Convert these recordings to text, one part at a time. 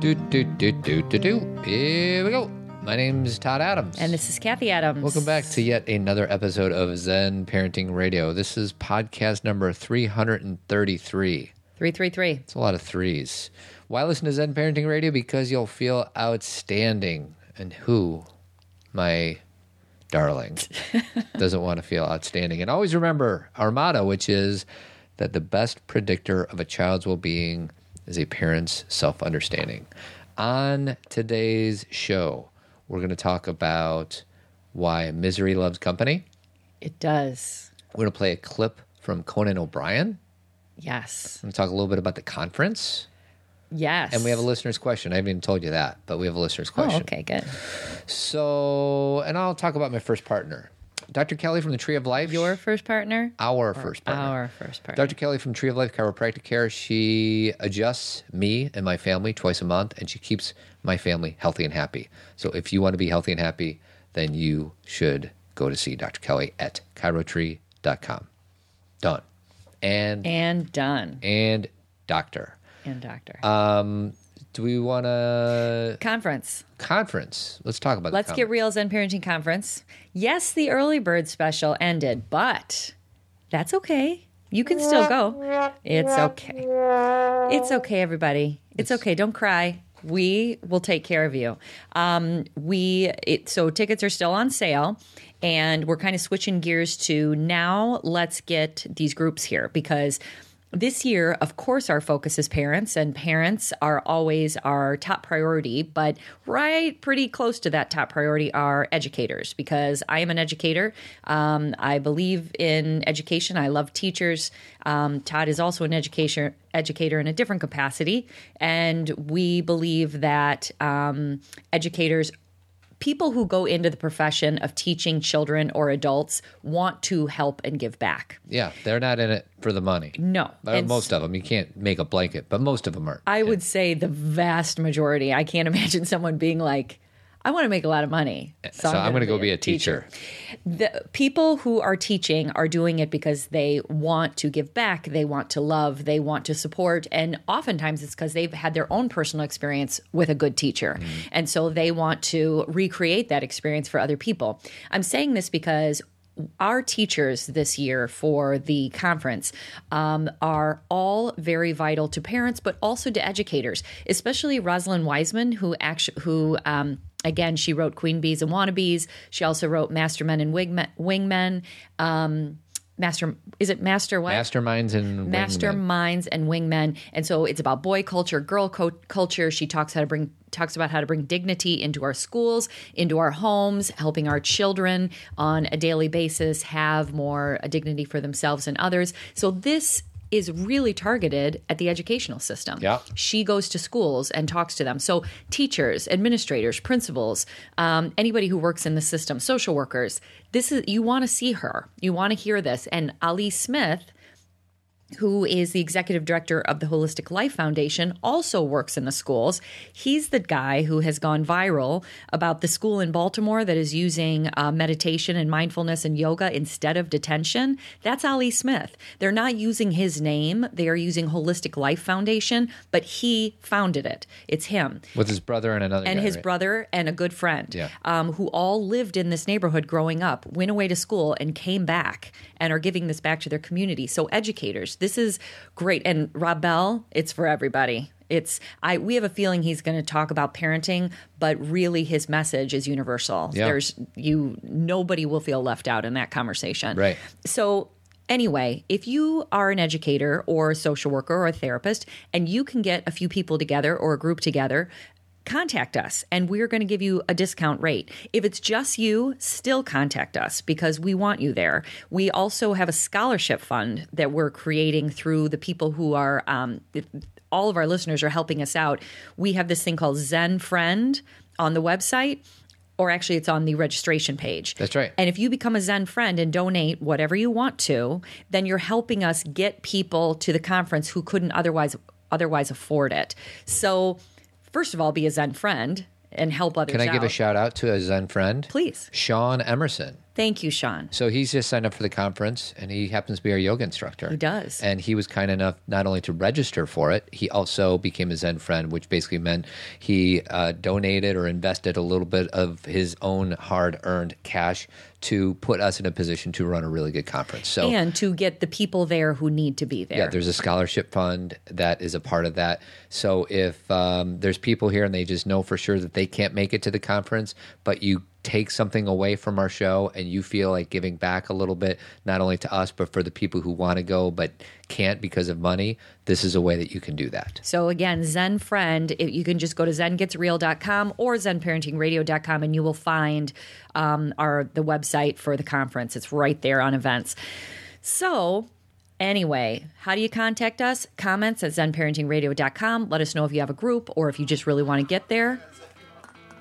Do do do do do do. Here we go. My name's Todd Adams. And this is Cathy Adams. Welcome back to yet another episode of Zen Parenting Radio. This is podcast number 333. 333. It's a lot of threes. Why listen to Zen Parenting Radio? Because you'll feel outstanding. And who, my darling, doesn't want to feel outstanding? And always remember our motto, which is that the best predictor of a child's well being is a parent's self understanding. On today's show, we're going to talk about why misery loves company. It does. We're going to play a clip from Conan O'Brien. Yes. I'm going to talk a little bit about the conference. Yes. And we have a listener's question. I haven't even told you that, but we have a listener's Oh, question. okay, good. So, and I'll talk about my first partner, Dr. Kelly from the Tree of Life. Your first partner? our first partner. Our first partner. Dr. Kelly from Tree of Life Chiropractic Care. She adjusts me and my family twice a month, and she keeps my family healthy and happy. So, if you want to be healthy and happy, then you should go to see Dr. Kelly at chirotree.com. Done. And And done. and doctor. And doctor. Um, do we want to Conference. conference? Let's talk about. Let's get conference. real Zen Parenting Conference. Yes, the early bird special ended, but that's okay. You can still go. It's okay. It's okay, everybody. It's okay. Don't cry. We will take care of you. Um, we it, so tickets are still on sale, and we're kind of switching gears to now. Let's get these groups here because this year, of course, our focus is parents, and parents are always our top priority. But right pretty close to that top priority are educators, because I am an educator. Um, I believe in education. I love teachers. Um, Todd is also an education educator in a different capacity, and we believe that um, educators people who go into the profession of teaching children or adults want to help and give back. Yeah, they're not in it for the money. No. And most of them. You can't make a blanket, but most of them are. I would say the vast majority. I can't imagine someone being like, I want to make a lot of money. So, I'm going to go be a teacher. The people who are teaching are doing it because they want to give back, they want to love, they want to support, and oftentimes it's because they've had their own personal experience with a good teacher. Mm-hmm. And so they want to recreate that experience for other people. I'm saying this because our teachers this year for the conference um, are all very vital to parents, but also to educators, especially Rosalind Wiseman, who actually who. Um, Again, she wrote Queen Bees and Wannabes. She also wrote Mastermen and Wingmen. Wingmen. Um, Master, is it Master what? Masterminds and wingmen. masterminds and wingmen and so it's about boy culture girl co- culture she talks how to bring talks about how to bring dignity into our schools into our homes helping our children on a daily basis have more dignity for themselves and others so this is really targeted at the educational system. Yeah. She goes to schools and talks to them. So, teachers, administrators, principals, um, anybody who works in the system, social workers, this is you want to see her. You want to hear this. And Ali Smith, who is the executive director of the Holistic Life Foundation, also works in the schools. He's the guy who has gone viral about the school in Baltimore that is using uh, meditation and mindfulness and yoga instead of detention. That's Ali Smith. They're not using his name, they are using Holistic Life Foundation, but he founded it. It's him with his brother and another and guy, his right? brother and a good friend Yeah. um, who all lived in this neighborhood growing up, went away to school and came back and are giving this back to their community. So educators, this is great. And Rob Bell, it's for everybody. It's I we have a feeling he's going to talk about parenting, but really his message is universal. Yeah. There's you nobody will feel left out in that conversation. Right. So Anyway, if you are an educator or a social worker or a therapist and you can get a few people together or a group together, contact us and we're going to give you a discount rate. If it's just you, still contact us because we want you there. We also have a scholarship fund that we're creating through the people who are, um, all of our listeners are helping us out. We have this thing called Zen Friend on the website. Or actually, it's on the registration page. That's right. And if you become a Zen friend and donate whatever you want to, then you're helping us get people to the conference who couldn't otherwise otherwise afford it. So, first of all, be a Zen friend and help others Can I give a shout out to a Zen friend? Please. Sean Emerson. Thank you, Sean. So he's just signed up for the conference, and he happens to be our yoga instructor. He does. and he was kind enough not only to register for it, he also became a Zen friend, which basically meant he uh, donated or invested a little bit of his own hard-earned cash to put us in a position to run a really good conference. So And to get the people there who need to be there. yeah, there's a scholarship fund that is a part of that. So if um, there's people here and they just know for sure that they can't make it to the conference, but you take something away from our show and you feel like giving back a little bit, not only to us, but for the people who want to go but can't because of money, this is a way that you can do that. So again, Zen Friend, you can just go to zengetsreal.com or zenparentingradio.com and you will find um, our the website for the conference. It's right there on events. So anyway, how do you contact us? Comments at zenparentingradio.com. Let us know if you have a group or if you just really want to get there.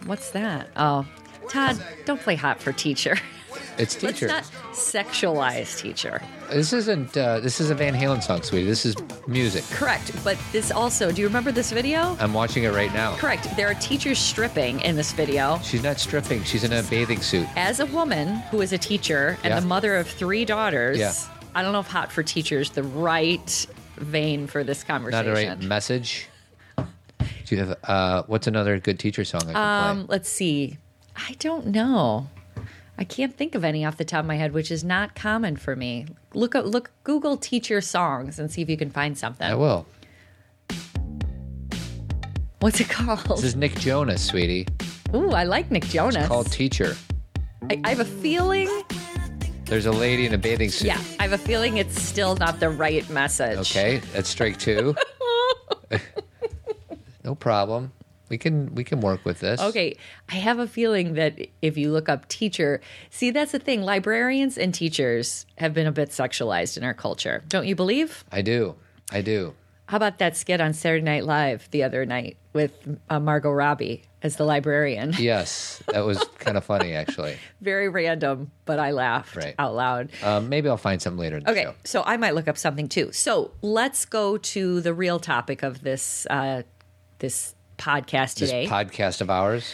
What's that? Oh, Todd, don't play hot for teacher. It's Let's teacher. not sexualize teacher. this isn't. Uh, this is a Van Halen song, sweetie. This is music. Correct. But this also, do you remember this video? I'm watching it right now. Correct. There are teachers stripping in this video. She's not stripping. She's in a bathing suit. As a woman who is a teacher and Yeah. the mother of three daughters, Yeah. I don't know if hot for teachers the right vein for this Not conversation. a right message. Do you have? Uh, what's another good teacher song I can play? Um, let's see. I don't know. I can't think of any off the top of my head, which is not common for me. Look up, look, Google teacher songs and see if you can find something. I will. What's it called? This is Nick Jonas, sweetie. Ooh, I like Nick Jonas. Called Teacher. I, I have a feeling. There's a lady in a bathing suit. Yeah, I have a feeling it's still not the right message. Okay, that's strike two. no problem. We can we can work with this. Okay, I have a feeling that if you look up teacher, see that's the thing. Librarians and teachers have been a bit sexualized in our culture, don't you believe? I do. I do. How about that skit on Saturday Night Live the other night with uh, Margot Robbie as the librarian? Yes, that was kind of funny actually. Very random, but I laughed Right. out loud. Um, maybe I'll find something later in the Okay, show. so I might look up something too. So let's go to the real topic of this uh, this podcast This today. podcast of ours.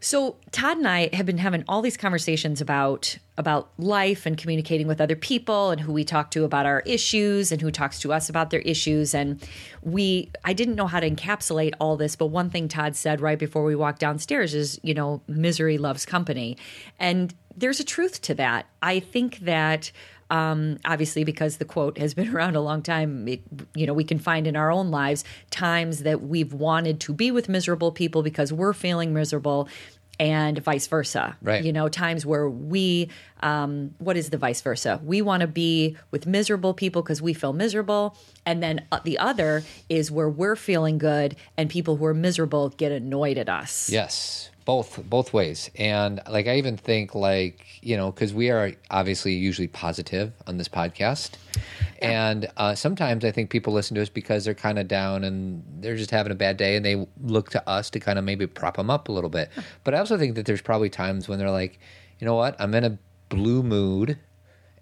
So Todd and I have been having all these conversations about about life and communicating with other people and who we talk to about our issues and who talks to us about their issues and we I didn't know how to encapsulate all this but one thing Todd said right before we walked downstairs is you know misery loves company and there's a truth to that. I think that um, obviously because the quote has been around a long time it, you know we can find in our own lives times that we've wanted to be with miserable people because we're feeling miserable and vice versa. Right. you know times where we um, what is the vice versa? We want to be with miserable people because we feel miserable and then uh, the other is where we're feeling good and people who are miserable get annoyed at us. Yes, both both ways. And like I even think like you know because we are obviously usually positive on this podcast, and uh, sometimes I think people listen to us because they're kind of down and they're just having a bad day, and they look to us to kind of maybe prop them up a little bit. But I also think that there's probably times when they're like, you know what, I'm in a blue mood.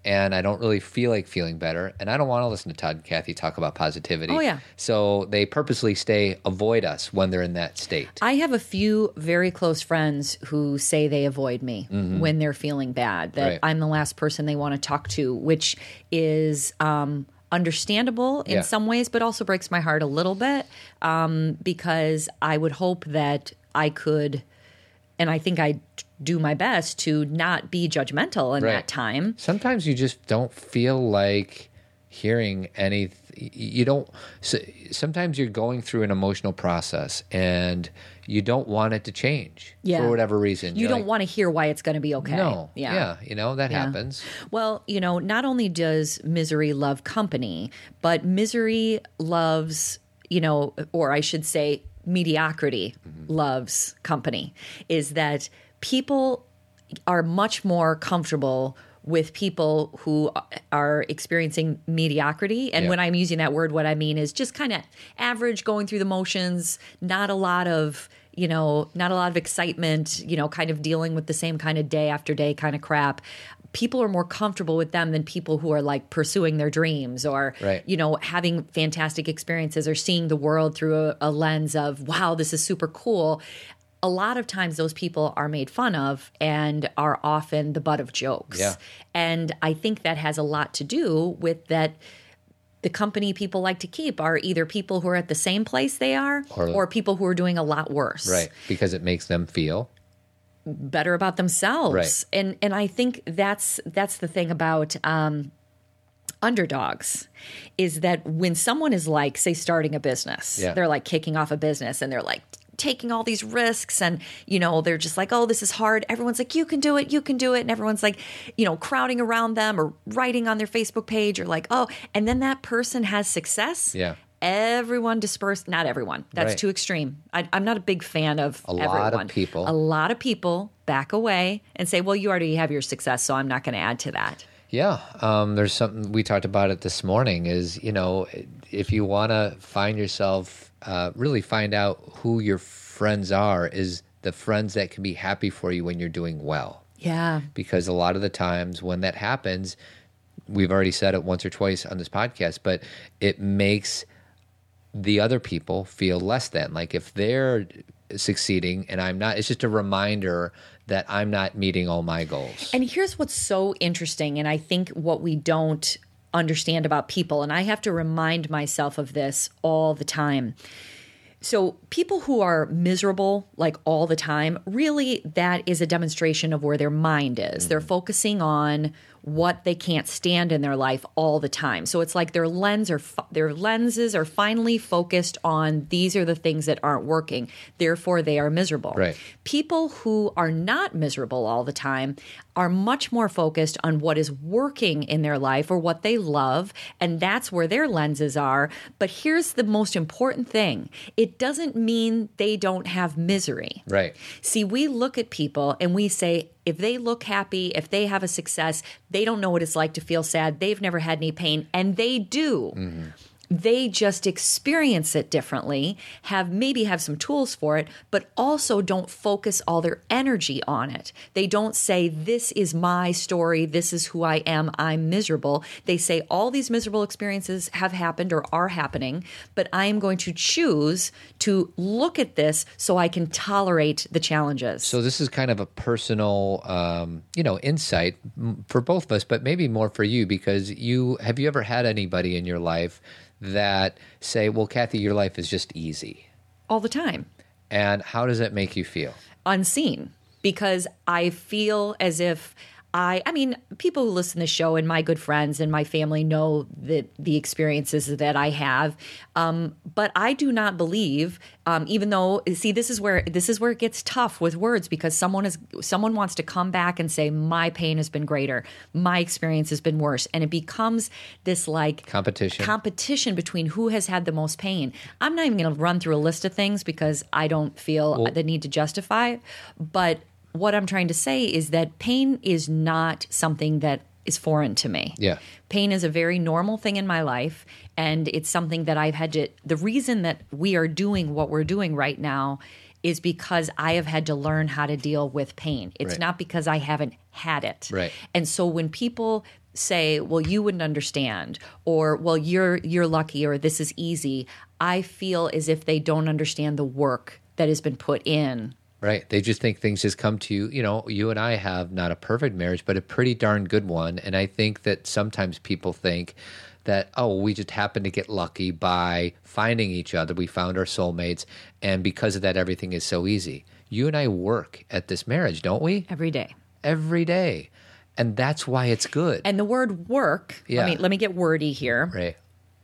And I don't really feel like feeling better, and I don't want to listen to Todd and Cathy talk about positivity. Oh, yeah. So they purposely stay avoid us when they're in that state. I have a few very close friends who say they avoid me when they're feeling bad, that Mm-hmm. Right. I'm the last person they want to talk to, which is um, understandable in Yeah. some ways, but also breaks my heart a little bit um, because I would hope that I could, and I think I do my best to not be judgmental in Right. that time. sometimes you just don't feel like hearing any you don't so, sometimes you're going through an emotional process and you don't want it to change Yeah. for whatever reason You You're don't like, want to hear why it's going to be okay. no yeah. you know that Yeah. happens Well, you know, not only does misery love company, but misery loves, you know, or I should say, mediocrity mm-hmm. loves company. Is that people are much more comfortable with people who are experiencing mediocrity. And Yeah. when I'm using that word, what I mean is just kind of average, going through the motions, not a lot of, you know, not a lot of excitement, you know, kind of dealing with the same kind of day after day kind of crap. People are more comfortable with them than people who are like pursuing their dreams or, Right. you know, having fantastic experiences or seeing the world through a, a lens of, wow, this is super cool a lot of times those people are made fun of and are often the butt of jokes. Yeah. And I think that has a lot to do with that the company people like to keep are either people who are at the same place they are Or- or, people who are doing a lot worse Right. Because it makes them feel. better about themselves Right. and and i think that's that's the thing about um underdogs is that when someone is like say starting a business Yeah. they're like kicking off a business and they're like taking all these risks and you know they're just like oh this is hard everyone's like you can do it you can do it and everyone's like you know crowding around them or writing on their facebook page or like oh and then that person has success Yeah. everyone dispersed not everyone that's Right. too extreme I, i'm not a big fan of A lot of people. a lot of people back away and say well you already have your success so i'm not going to add to that Yeah, um, there's something we talked about it this morning. Is you know, if you want to find yourself, uh, really find out who your friends are. Is the friends that can be happy for you when you're doing well. yeah Because a lot of the times when that happens, we've already said it once or twice on this podcast, but it makes the other people feel less than. Like if they're succeeding and I'm not, it's just a reminder that I'm not meeting all my goals. And here's what's so interesting, and I think what we don't understand about people, and I have to remind myself of this all the time. So, people who are miserable like all the time, really, that is a demonstration of where their mind is. They're mm-hmm. focusing on what they can't stand in their life all the time. So it's like their lens or their lenses are finally focused on these are the things that aren't working. Therefore, they are miserable. Right. People who are not miserable all the time are much more focused on what is working in their life or what they love, and that's where their lenses are. But here's the most important thing it doesn't mean they don't have misery. Right. See, we look at people and we say, if they look happy, if they have a success, they don't know what it's like to feel sad. They've never had any pain, and they do. Mm-hmm. They just experience it differently, have maybe have some tools for it, but also don't focus all their energy on it. They don't say, This is my story, this is who I am, I'm miserable. They say, All these miserable experiences have happened or are happening, but I am going to choose to look at this so I can tolerate the challenges. So this is kind of a personal, um, you know, insight for both of us, but maybe more for you because you have you ever had anybody in your life that say, "Well, Cathy, your life is just easy," all the time. and how does that make you feel? unseen because I feel as if I I mean people who listen to the show and my good friends and my family know that the experiences that I have um, but I do not believe um, even though see this is where this is where it gets tough with words because someone is someone wants to come back and say my pain has been greater my experience has been worse and it becomes this like Competition. competition between who has had the most pain. I'm not even going to run through a list of things because I don't feel the need to justify it. But what I'm trying to say is that pain is not something that is foreign to me. Yeah. Pain is a very normal thing in my life. And it's something that I've had to, the reason that we are doing what we're doing right now is because I have had to learn how to deal with pain. It's Right. not because I haven't had it. Right. And so when people say, "Well, you wouldn't understand," or "Well, you're you're lucky," or "This is easy," I feel as if they don't understand the work that has been put in. Right. They just think things just come to you. You know, you and I have not a perfect marriage, but a pretty darn good one. And I think that sometimes people think that, oh, we just happened to get lucky by finding each other. We found our soulmates. And because of that, everything is so easy. You and I work at this marriage, don't we? Every day. Every day. And that's why it's good. And the word work, Yeah. let me let me get wordy here. right.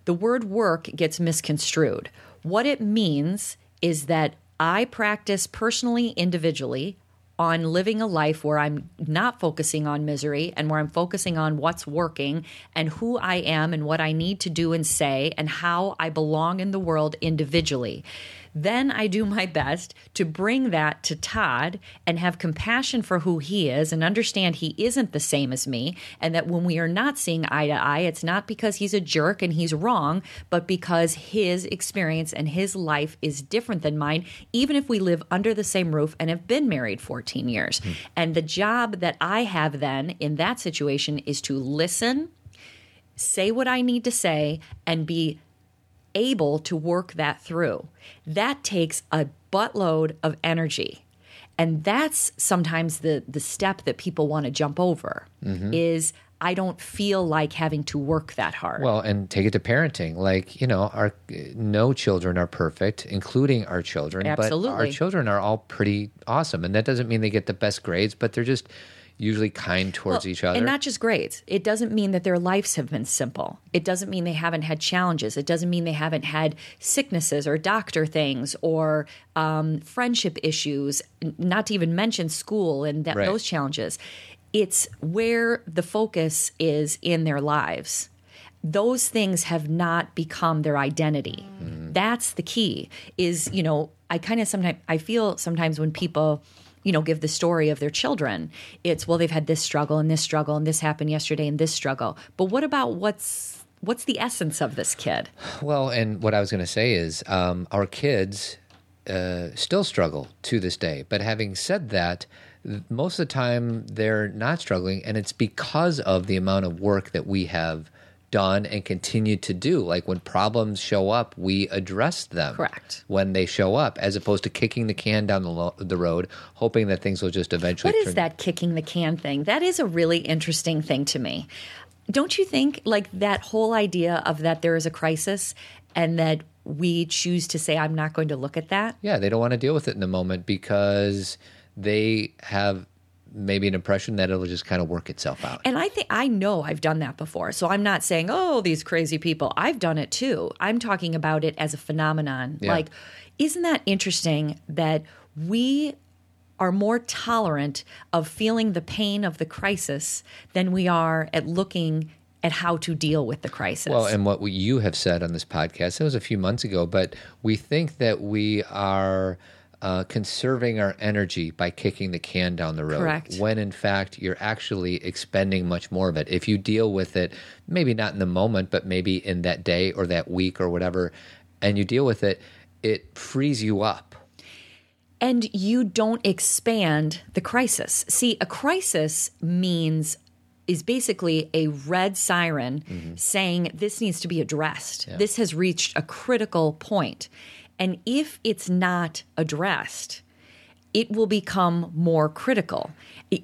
the word work gets misconstrued. What it means is that I practice personally, individually, on living a life where I'm not focusing on misery and where I'm focusing on what's working and who I am and what I need to do and say and how I belong in the world individually. Then I do my best to bring that to Todd and have compassion for who he is and understand he isn't the same as me. And that when we are not seeing eye to eye, it's not because he's a jerk and he's wrong, but because his experience and his life is different than mine, even if we live under the same roof and have been married 14 years. Hmm. And the job that I have then in that situation is to listen, say what I need to say, and be able to work that through. That takes a buttload of energy. And that's sometimes the the step that people want to jump over mm-hmm. is I don't feel like having to work that hard. Well, and take it to parenting. Like, you know, our no children are perfect, including our children. But our children are all pretty awesome. And that doesn't mean they get the best grades, but they're just usually kind towards Well, each other. And not just grades. It doesn't mean that their lives have been simple. It doesn't mean they haven't had challenges. It doesn't mean they haven't had sicknesses or doctor things or um, friendship issues, not to even mention school and that, Right. those challenges. It's where the focus is in their lives. Those things have not become their identity. That's the key. Is, you know, I kind of sometimes, I feel sometimes when people, you know, give the story of their children, it's, well, they've had this struggle and this struggle and this happened yesterday and this struggle. But what about what's, what's the essence of this kid? Well, and what I was going to say is um, our kids uh, still struggle to this day. But having said that, most of the time they're not struggling, and it's because of the amount of work that we have done and continue to do. Like when problems show up, we address them. Correct. When they show up, as opposed to kicking the can down the, lo- the road, hoping that things will just eventually. What is turn- that kicking the can thing? That is a really interesting thing to me. Don't you think like that whole idea of that there is a crisis and that we choose to say I'm not going to look at that? Yeah, they don't want to deal with it in the moment because they have maybe an impression that it'll just kind of work itself out. And I think I know I've done that before. So I'm not saying, "Oh, these crazy people." I've done it too. I'm talking about it as a phenomenon. Yeah. Like isn't that interesting that we are more tolerant of feeling the pain of the crisis than we are at looking at how to deal with the crisis. Well, and what we, you have said on this podcast, it was a few months ago, but we think that we are uh, conserving our energy by kicking the can down the road. Correct. When in fact, you're actually expending much more of it. If you deal with it, maybe not in the moment, but maybe in that day or that week or whatever, and you deal with it, it frees you up. and you don't expand the crisis. See, a crisis means is basically a red siren saying this needs to be addressed. This has reached a critical point. And if it's not addressed, it will become more critical,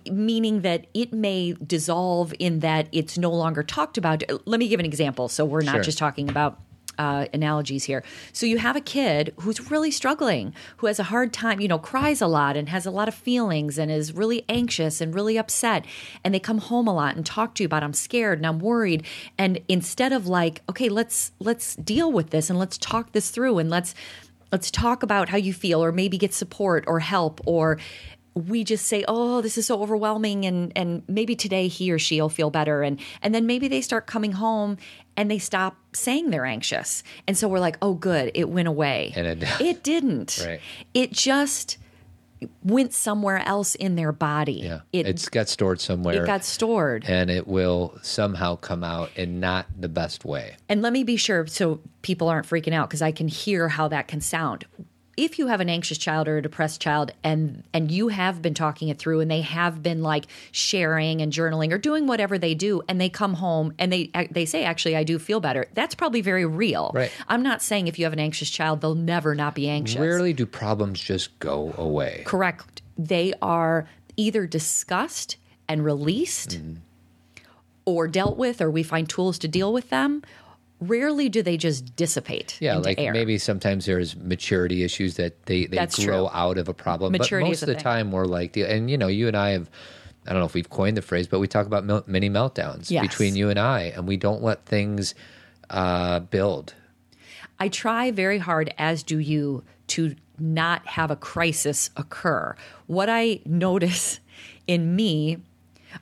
meaning that it may dissolve in that it's no longer talked about. Let me give an example so we're not Sure. just talking about uh, analogies here. So you have a kid who's really struggling, who has a hard time, you know, cries a lot and has a lot of feelings and is really anxious and really upset. And they come home a lot and talk to you about I'm scared and I'm worried. And instead of like, okay, let's let's deal with this and let's talk this through and let's let's talk about how you feel or maybe get support or help or we just say oh this is so overwhelming and and maybe today he or she'll feel better and and then maybe they start coming home and they stop saying they're anxious and so we're like oh good it went away And it- it didn't Right. it just went somewhere else in their body Yeah. it it's got stored somewhere. it got stored and it will somehow come out in not the best way. And let me be sure so people aren't freaking out because I can hear how that can sound. If you have an anxious child or a depressed child and and you have been talking it through and they have been like sharing and journaling or doing whatever they do and they come home and they uh, they say actually I do feel better. That's probably very real. Right. I'm not saying if you have an anxious child they'll never not be anxious. Rarely do problems just go away. Correct. They are either discussed and released mm-hmm. or dealt with or we find tools to deal with them. Rarely do they just dissipate Yeah, like air. maybe sometimes there's maturity issues that they, they That's grow true. out of a problem. Maturity but most of the thing. time we're like, and you know, you and I have, I don't know if we've coined the phrase, but we talk about mil- mini meltdowns Yes. between you and I, and we don't let things uh, build. I try very hard, as do you, to not have a crisis occur. What I notice in me,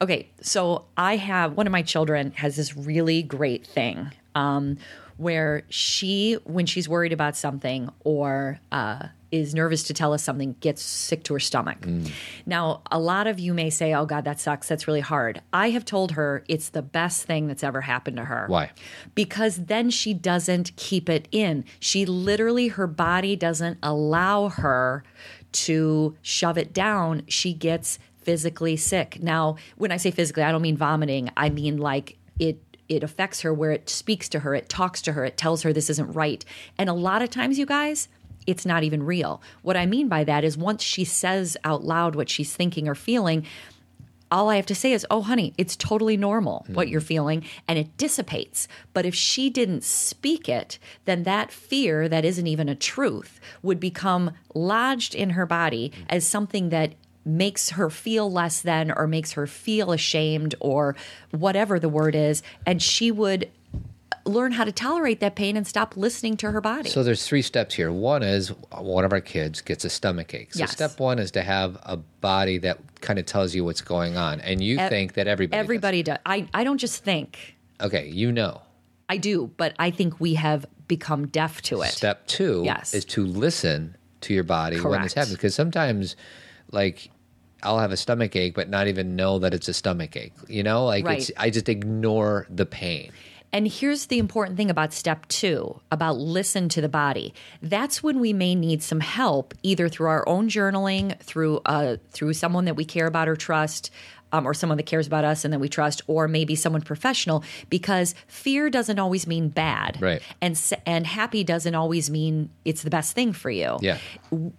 okay, so I have one of my children has this really great thing um, where she, when she's worried about something or uh, is nervous to tell us something, gets sick to her stomach. Now, a lot of you may say, oh God, that sucks. That's really hard. I have told her it's the best thing that's ever happened to her Why? because then she doesn't keep it in. She literally, her body doesn't allow her to shove it down. She gets physically sick. Now, when I say physically, I don't mean vomiting. I mean like it it affects her where it speaks to her, it talks to her, it tells her this isn't right. And a lot of times you guys, it's not even real. What I mean by that is once she says out loud what she's thinking or feeling, all I have to say is, oh, honey, it's totally normal what hmm. you're feeling, and it dissipates. But if she didn't speak it, then that fear that isn't even a truth would become lodged in her body hmm. as something that makes her feel less than or makes her feel ashamed or whatever the word is. And she would learn how to tolerate that pain and stop listening to her body. So there's three steps here. One is one of our kids gets a stomach ache. So Yes. step one is to have a body that kind of tells you what's going on, and you Ev- think that everybody. Everybody does. I, I don't just think. Okay, you know. I do, but I think we have become deaf to it. Step two Yes. is to listen to your body when Correct. this happens, because sometimes, like. I'll have a stomach ache, but not even know that it's a stomach ache. You know, like Right. it's, I just ignore the pain. And here's the important thing about step two about listen to the body. That's when we may need some help, either through our own journaling, through uh, through someone that we care about or trust, um, or someone that cares about us and that we trust, or maybe someone professional. Because fear doesn't always mean bad, Right. And and happy doesn't always mean it's the best thing for you. Yeah.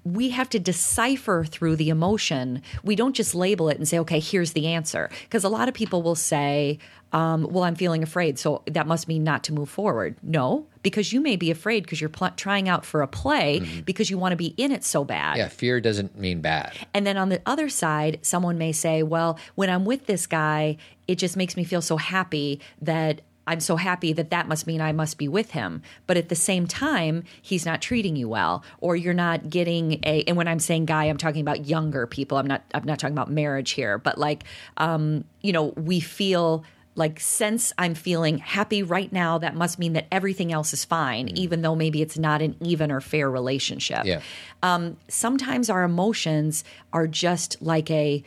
we have to decipher through the emotion. We don't just label it and say, okay, here's the answer. Because a lot of people will say, um, well, I'm feeling afraid, so that must mean not to move forward. No, because you may be afraid because you're pl- trying out for a play because you want to be in it so bad. Yeah, fear doesn't mean bad. And then on the other side, someone may say, well, when I'm with this guy, it just makes me feel so happy that I'm so happy that that must mean I must be with him. But at the same time, he's not treating you well, or you're not getting a. And when I'm saying guy, I'm talking about younger people. I'm not. I'm not talking about marriage here. But like, um, you know, we feel like since I'm feeling happy right now, that must mean that everything else is fine, even though maybe it's not an even or fair relationship Yeah. um, sometimes our emotions are just like a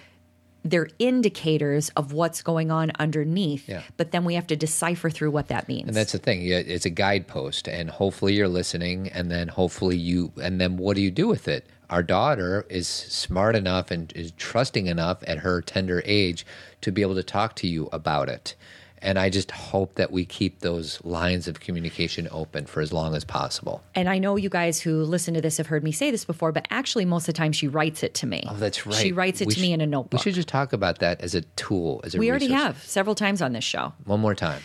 they're indicators of what's going on underneath Yeah. but then we have to decipher through what that means And that's the thing. Yeah, It's a guidepost, and hopefully you're listening, and then hopefully you, and then what do you do with it? Our daughter is smart enough and is trusting enough at her tender age to be able to talk to you about it. And I just hope that we keep those lines of communication open for as long as possible. and i know you guys who listen to this have heard me say this before but actually most of the time she writes it to me Oh, that's right. she writes it We to me in a notebook. We should just talk about that as a tool, as a we already have several times on this show One more time.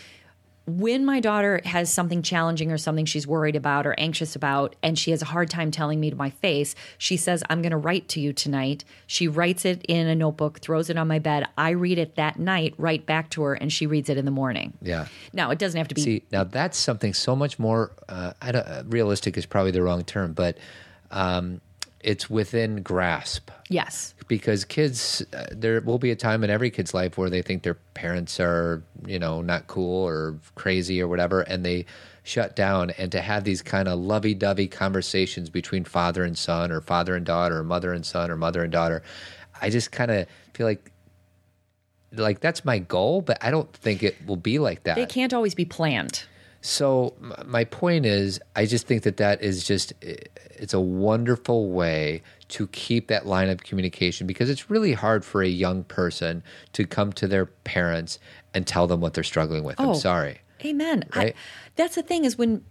When my daughter has something challenging or something she's worried about or anxious about, and she has a hard time telling me to my face, she says, I'm going to write to you tonight. She writes it in a notebook, throws it on my bed. I read it that night, write back to her, and she reads it in the morning. Yeah. Now, it doesn't have to be. See, now that's something so much more uh, I don't, uh, realistic is probably the wrong term, but um, it's within grasp yes. because kids. Uh, there will be a time in every kid's life where they think their parents are, you know, not cool or crazy or whatever, and they shut down. And to have these kind of lovey-dovey conversations between father and son, or father and daughter, or mother and son, or mother and daughter, I just kind of feel like. Like that's my goal, but I don't think it will be like that. They can't always be planned. So my point is, I just think that that is just it's a wonderful way to keep that line of communication because it's really hard for a young person to come to their parents and tell them what they're struggling with. Oh. I'm sorry. Amen. I, Right? that's the thing is when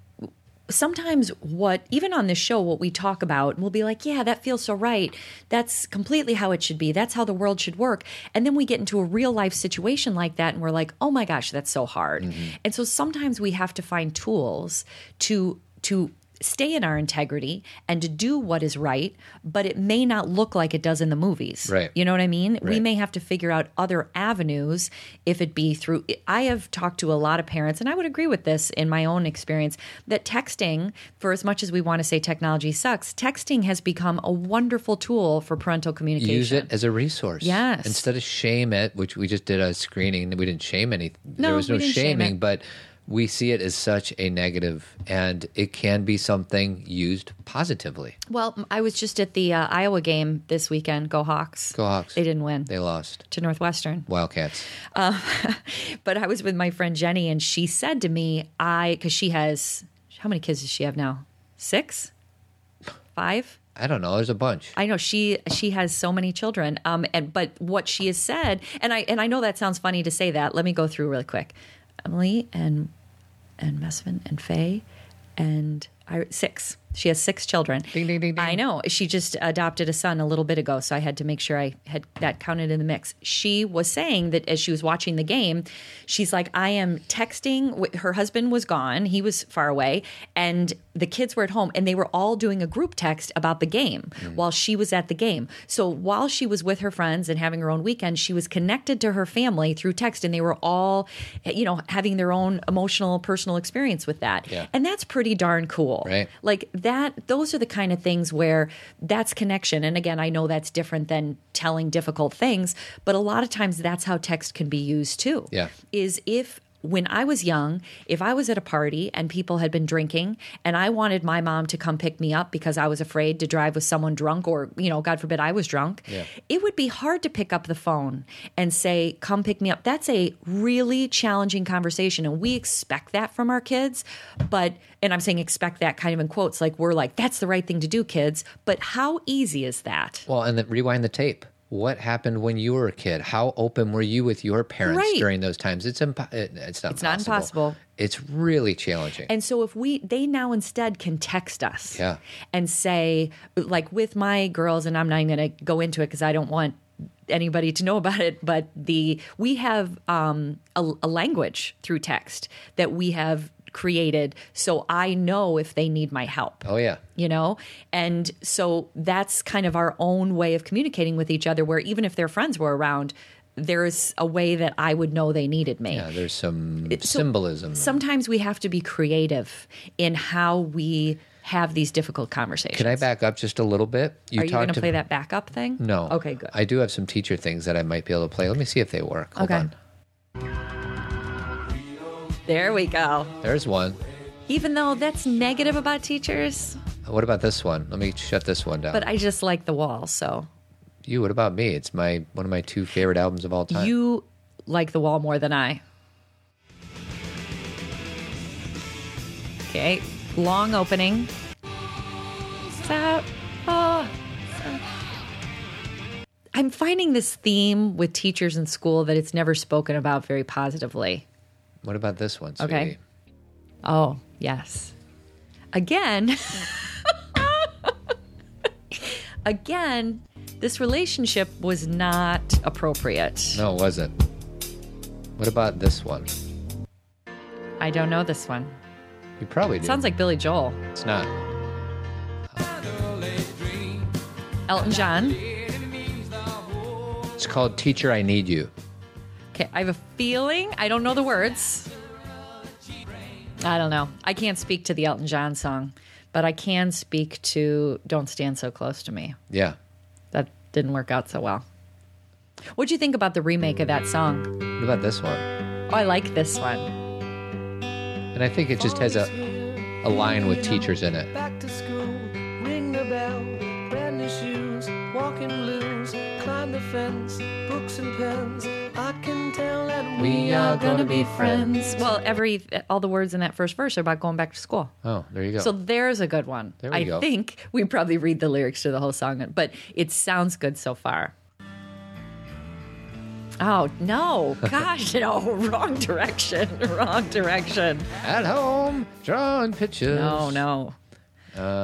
sometimes what even on this show what we talk about we'll be like yeah that feels so right. That's completely how it should be. That's how the world should work. And then we get into a real life situation like that and we're like oh my gosh that's so hard. Mm-hmm. and so sometimes we have to find tools to to stay in our integrity and to do what is right but it may not look like it does in the movies Right. you know what i mean we may have to figure out other avenues if it be through i have talked to a lot of parents and i would agree with this in my own experience that texting for as much as we want to say technology sucks texting has become a wonderful tool for parental communication Use it as a resource. Yes. Instead of shame it, which we just did a screening, we didn't shame any. there was no shame shaming, but we see it as such a negative, and it can be something used positively. well i was just at the uh, iowa game this weekend go hawks Go Hawks. they didn't win They lost. to northwestern Wildcats. but I was with my friend Jenny, and she said to me, "I because she has how many kids does she have now? Six, five? I don't know. There's a bunch. I know she she has so many children. Um, and but what she has said, and I and I know that sounds funny to say that. Let me go through really quick. Emily and and Mesvin and Faye and I six. She has six children. Ding, ding, ding. I know. She just adopted a son a little bit ago, so I had to make sure I had that counted in the mix. She was saying that as she was watching the game, she's like, I am texting. Her husband was gone, he was far away, and the kids were at home, and they were all doing a group text about the game mm. while she was at the game. So while she was with her friends and having her own weekend, she was connected to her family through text, and they were all, you know, having their own emotional, personal experience with that. Yeah. And that's pretty darn cool. Right. Like that, those are the kind of things where that's connection. And again, I know that's different than telling difficult things, but a lot of times that's how text can be used too. Yeah. Is if when I was young, if I was at a party and people had been drinking and I wanted my mom to come pick me up because I was afraid to drive with someone drunk or, you know, God forbid I was drunk, Yeah. it would be hard to pick up the phone and say, come pick me up. That's a really challenging conversation. And we expect that from our kids. But, and I'm saying expect that kind of in quotes, like we're like, that's the right thing to do, kids. But how easy is that? Well, and then rewind the tape. What happened when you were a kid? How open were you with your parents Right. during those times? It's impo- it, it's not. It's not impossible. It's really challenging. And so if we they now instead can text us Yeah. and say like with my girls and I'm not going to go into it cuz I don't want anybody to know about it but the we have um a, a language through text that we have created so I know if they need my help oh yeah, you know and so that's kind of our own way of communicating with each other where even if their friends were around there's a way that I would know they needed me yeah. There's some so symbolism. sometimes we have to be creative in how we have these difficult conversations. Can I back up just a little bit? You Are you going to play that backup thing? No. Okay, good. I do have some teacher things that I might be able to play. Let me see if they work. Hold Okay. on. There we go. There's one. Even though that's negative about teachers, What about this one? Let me shut this one down. but I just like the wall. So you, what about me? It's my one of my two favorite albums of all time. you like the wall more than I. Okay, long opening. Stop. Oh. I'm finding this theme with teachers in school that it's never spoken about very positively. What about this one? Sweetie? Okay. Oh, yes. Again, again, this relationship was not appropriate. No, it wasn't. What about this one? I don't know this one. You probably do. Sounds like Billy Joel. it's not. Elton John. It's called Teacher I Need You. Okay, I have a feeling. I don't know the words. I don't know. I can't speak to the Elton John song, but I can speak to Don't Stand So Close to Me. Yeah. That didn't work out so well. What'd you think about the remake of that song? What about this one? Oh, I like this one. And I think it just has a a line with teachers in it. Back to school, ring the bell, brand new shoes, walking blues, climb the fence, books and pens. I can tell that we are gonna be friends. Well, every all the words in that first verse are about going back to school. Oh, there you go. So there's a good one. There we I go. think we probably read the lyrics to the whole song, but it sounds good so far. Oh no! Gosh, no! Wrong direction. Wrong direction. At home, drawing pictures. No, no.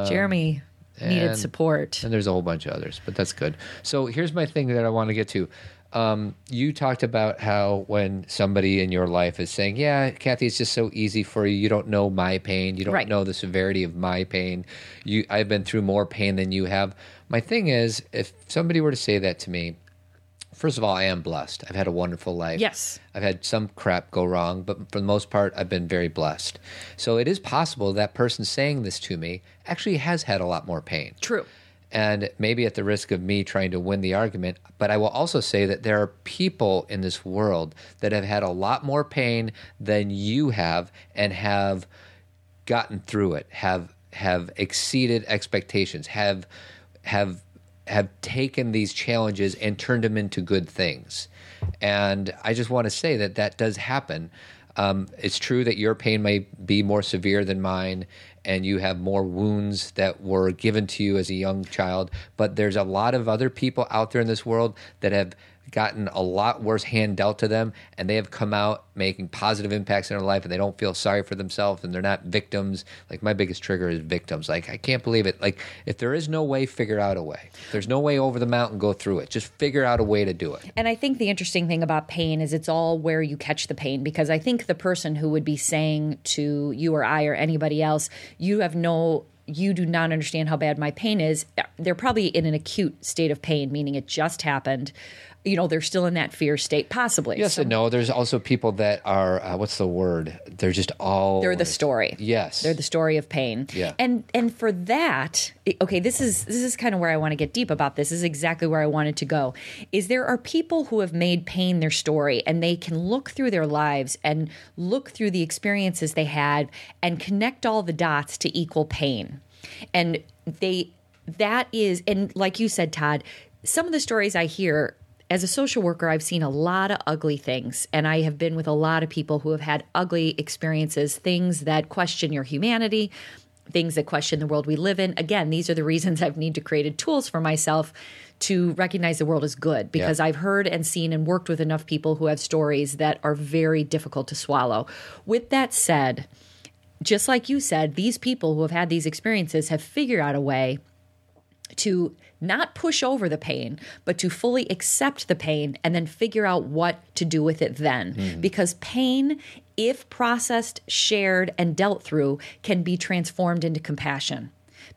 Jeremy needed Um, and- support. And there's a whole bunch of others, but that's good. So here's my thing that I want to get to. Um, you talked about how when somebody in your life is saying, "Yeah, Cathy, it's just so easy for you. You don't know my pain. You don't Right. know the severity of my pain. You, I've been through more pain than you have." My thing is, if somebody were to say that to me, first of all, I am blessed. I've had a wonderful life. Yes. I've had some crap go wrong, but for the most part, I've been very blessed. So it is possible that person saying this to me actually has had a lot more pain. True. And maybe at the risk of me trying to win the argument, but I will also say that there are people in this world that have had a lot more pain than you have and have gotten through it, have have exceeded expectations, have have have taken these challenges and turned them into good things. And I just want to say that that does happen. Um, it's true that your pain may be more severe than mine, and you have more wounds that were given to you as a young child. But there's a lot of other people out there in this world that have gotten a lot worse hand dealt to them and they have come out making positive impacts in their life and they don't feel sorry for themselves and they're not victims. Like my biggest trigger is victims. Like I can't believe it. Like if there is no way, figure out a way. If there's no way over the mountain, go through it. Just figure out a way to do it. And I think the interesting thing about pain is it's all where you catch the pain because I think the person who would be saying to you or I or anybody else, you have no you do not understand how bad my pain is. They're probably in an acute state of pain, meaning it just happened. You know, they're still in that fear state, possibly. Yes So and no. There's also people that are uh, what's the word? They're just all They're the story. Yes. They're the story of pain. Yeah. And and for that, okay, this is this is kind of where I want to get deep about this. This is exactly where I wanted to go. Is there are people who have made pain their story and they can look through their lives and look through the experiences they had and connect all the dots to equal pain. And they that is and like you said Todd, some of the stories I hear as a social worker, I've seen a lot of ugly things, and I have been with a lot of people who have had ugly experiences, things that question your humanity, things that question the world we live in. Again, these are the reasons I've need to created tools for myself to recognize the world as good because Yeah. I've heard and seen and worked with enough people who have stories that are very difficult to swallow. With that said, just like you said, these people who have had these experiences have figured out a way to not push over the pain, but to fully accept the pain and then figure out what to do with it then. Because pain, if processed, shared, and dealt through, can be transformed into compassion.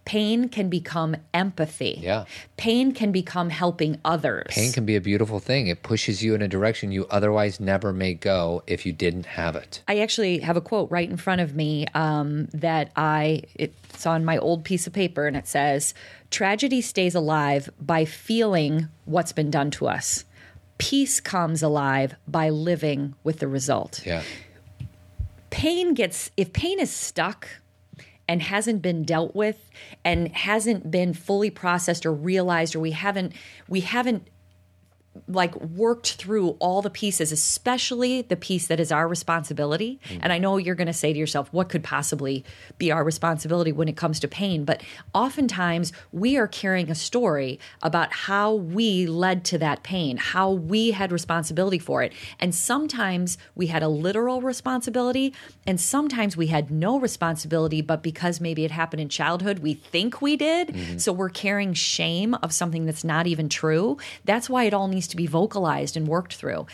Pain can become empathy. Yeah. Pain can become helping others. Pain can be a beautiful thing. It pushes you in a direction you otherwise never may go if you didn't have it. I actually have a quote right in front of me um, that I it's on my old piece of paper, and it says, "Tragedy stays alive by feeling what's been done to us. Peace comes alive by living with the result." Yeah. pain gets if pain is stuck and hasn't been dealt with and hasn't been fully processed or realized or we haven't we haven't like worked through all the pieces especially the piece that is our responsibility. Mm. And i know you're going to say to yourself what could possibly be our responsibility when it comes to pain? But oftentimes we are carrying a story about how we led to that pain how we had responsibility for it. And sometimes we had a literal responsibility and sometimes we had no responsibility but because maybe it happened in childhood we think we did. Mm-hmm. So we're carrying shame of something that's not even true. That's why it all needs to be vocalized and worked through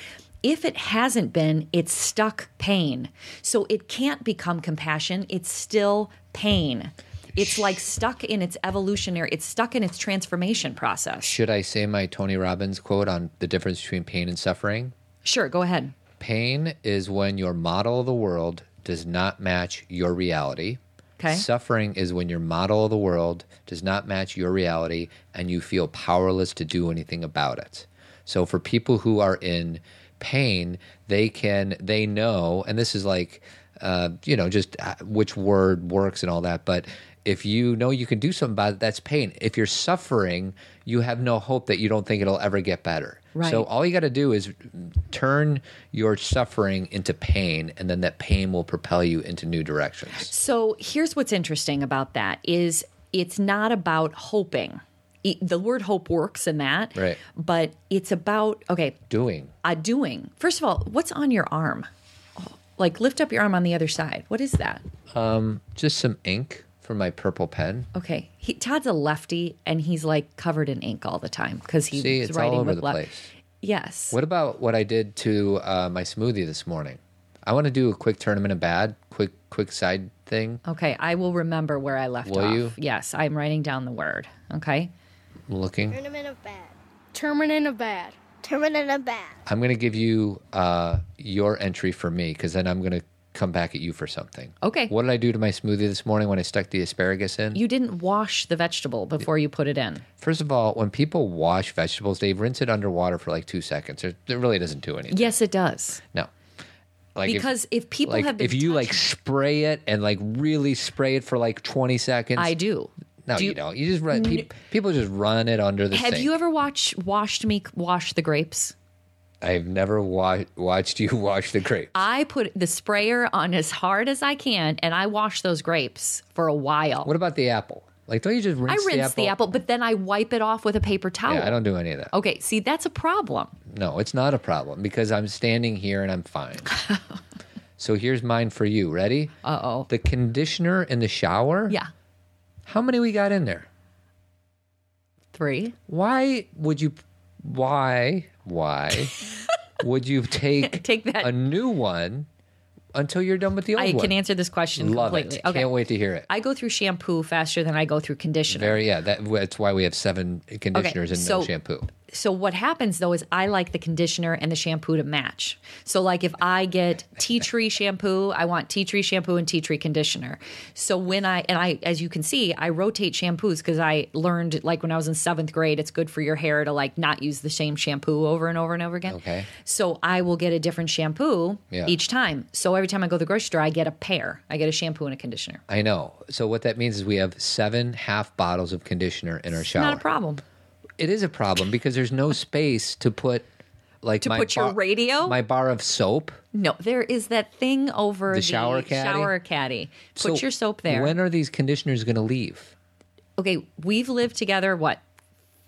if it hasn't been it's stuck pain so it can't become compassion it's still pain it's like stuck in its evolutionary it's stuck in its transformation process Should I say my Tony Robbins quote on the difference between pain and suffering? sure go ahead Pain is when your model of the world does not match your reality. Okay. Suffering is when your model of the world does not match your reality and you feel powerless to do anything about it. So for people who are in pain, they can they know, and this is like uh, you know just uh, which word works and all that, but if you know you can do something about it, that's pain. If you're suffering, you have no hope that you don't think it'll ever get better. Right. So all you got to do is turn your suffering into pain, and then that pain will propel you into new directions. So here's what's interesting about that is it's not about hoping. E- The word hope works in that, Right. But it's about okay, Doing. uh, doing. First of all, what's on your arm? Oh, Like lift up your arm on the other side. What is that? Um, just some ink for my purple pen. Okay, he, Todd's a lefty, and he's like covered in ink all the time because he's See, writing over with the left. place. Yes. What about what I did to uh, my smoothie this morning? I want to do a quick tournament of bad, quick quick side thing. Okay, I will remember where I left Will off. you? Yes, I'm writing down the word. Okay. I'm looking. Tournament of bad. Tournament of bad. Tournament of bad. I'm going to give you uh, your entry for me because then I'm going to come back at you for something. Okay. What did I do to my smoothie this morning when I stuck the asparagus in? You didn't wash the vegetable before you put it in. First of all, when people wash vegetables, they rinse it underwater for like two seconds. It, it really doesn't do anything. Yes, it does. No. Like Because if, people like have been if you like spray it and like really spray it for like 20 seconds. I do. No, Do you, don't. You just run. Pe- people just run it under the sink. Have sink. you ever watched watched me wash the grapes? I've never wa- watched you wash the grapes. I put the sprayer on as hard as I can, and I wash those grapes for a while. What about the apple? Like, don't you just I rinse, rinse the apple? but then I wipe it off with a paper towel. Yeah, I don't do any of that. Okay, see, that's a problem. No, it's not a problem because I'm standing here and I'm fine. so here's mine for you. Ready? Uh oh. The conditioner in the shower. Yeah. How many we got in there? Three. Why would you? Why? Why would you take Take that- a new one until you're done with the old I one? I can answer this question Love completely. it. Okay. Can't wait to hear it. I go through shampoo faster than I go through conditioner. Very yeah. That, that's why we have seven conditioners and so- no shampoo. So what happens though is I like the conditioner and the shampoo to match. So like if I get tea tree shampoo, I want tea tree shampoo and tea tree conditioner. So when I and I as you can see, I rotate shampoos because I learned like when I was in seventh grade, it's good for your hair to like not use the same shampoo over and over and over again. Okay. So I will get a different shampoo Yeah. each time. So every time I go to the grocery store, I get a pair. I get a shampoo and a conditioner. I know. So what that means is we have seven half bottles of conditioner in our shower. Not a problem. It is a problem because there's no space to put like To my put your bar- radio? my bar of soap. No, there is that thing over The shower caddy? Shower caddy. Put So your soap there. When are these conditioners going to leave? okay, we've lived together what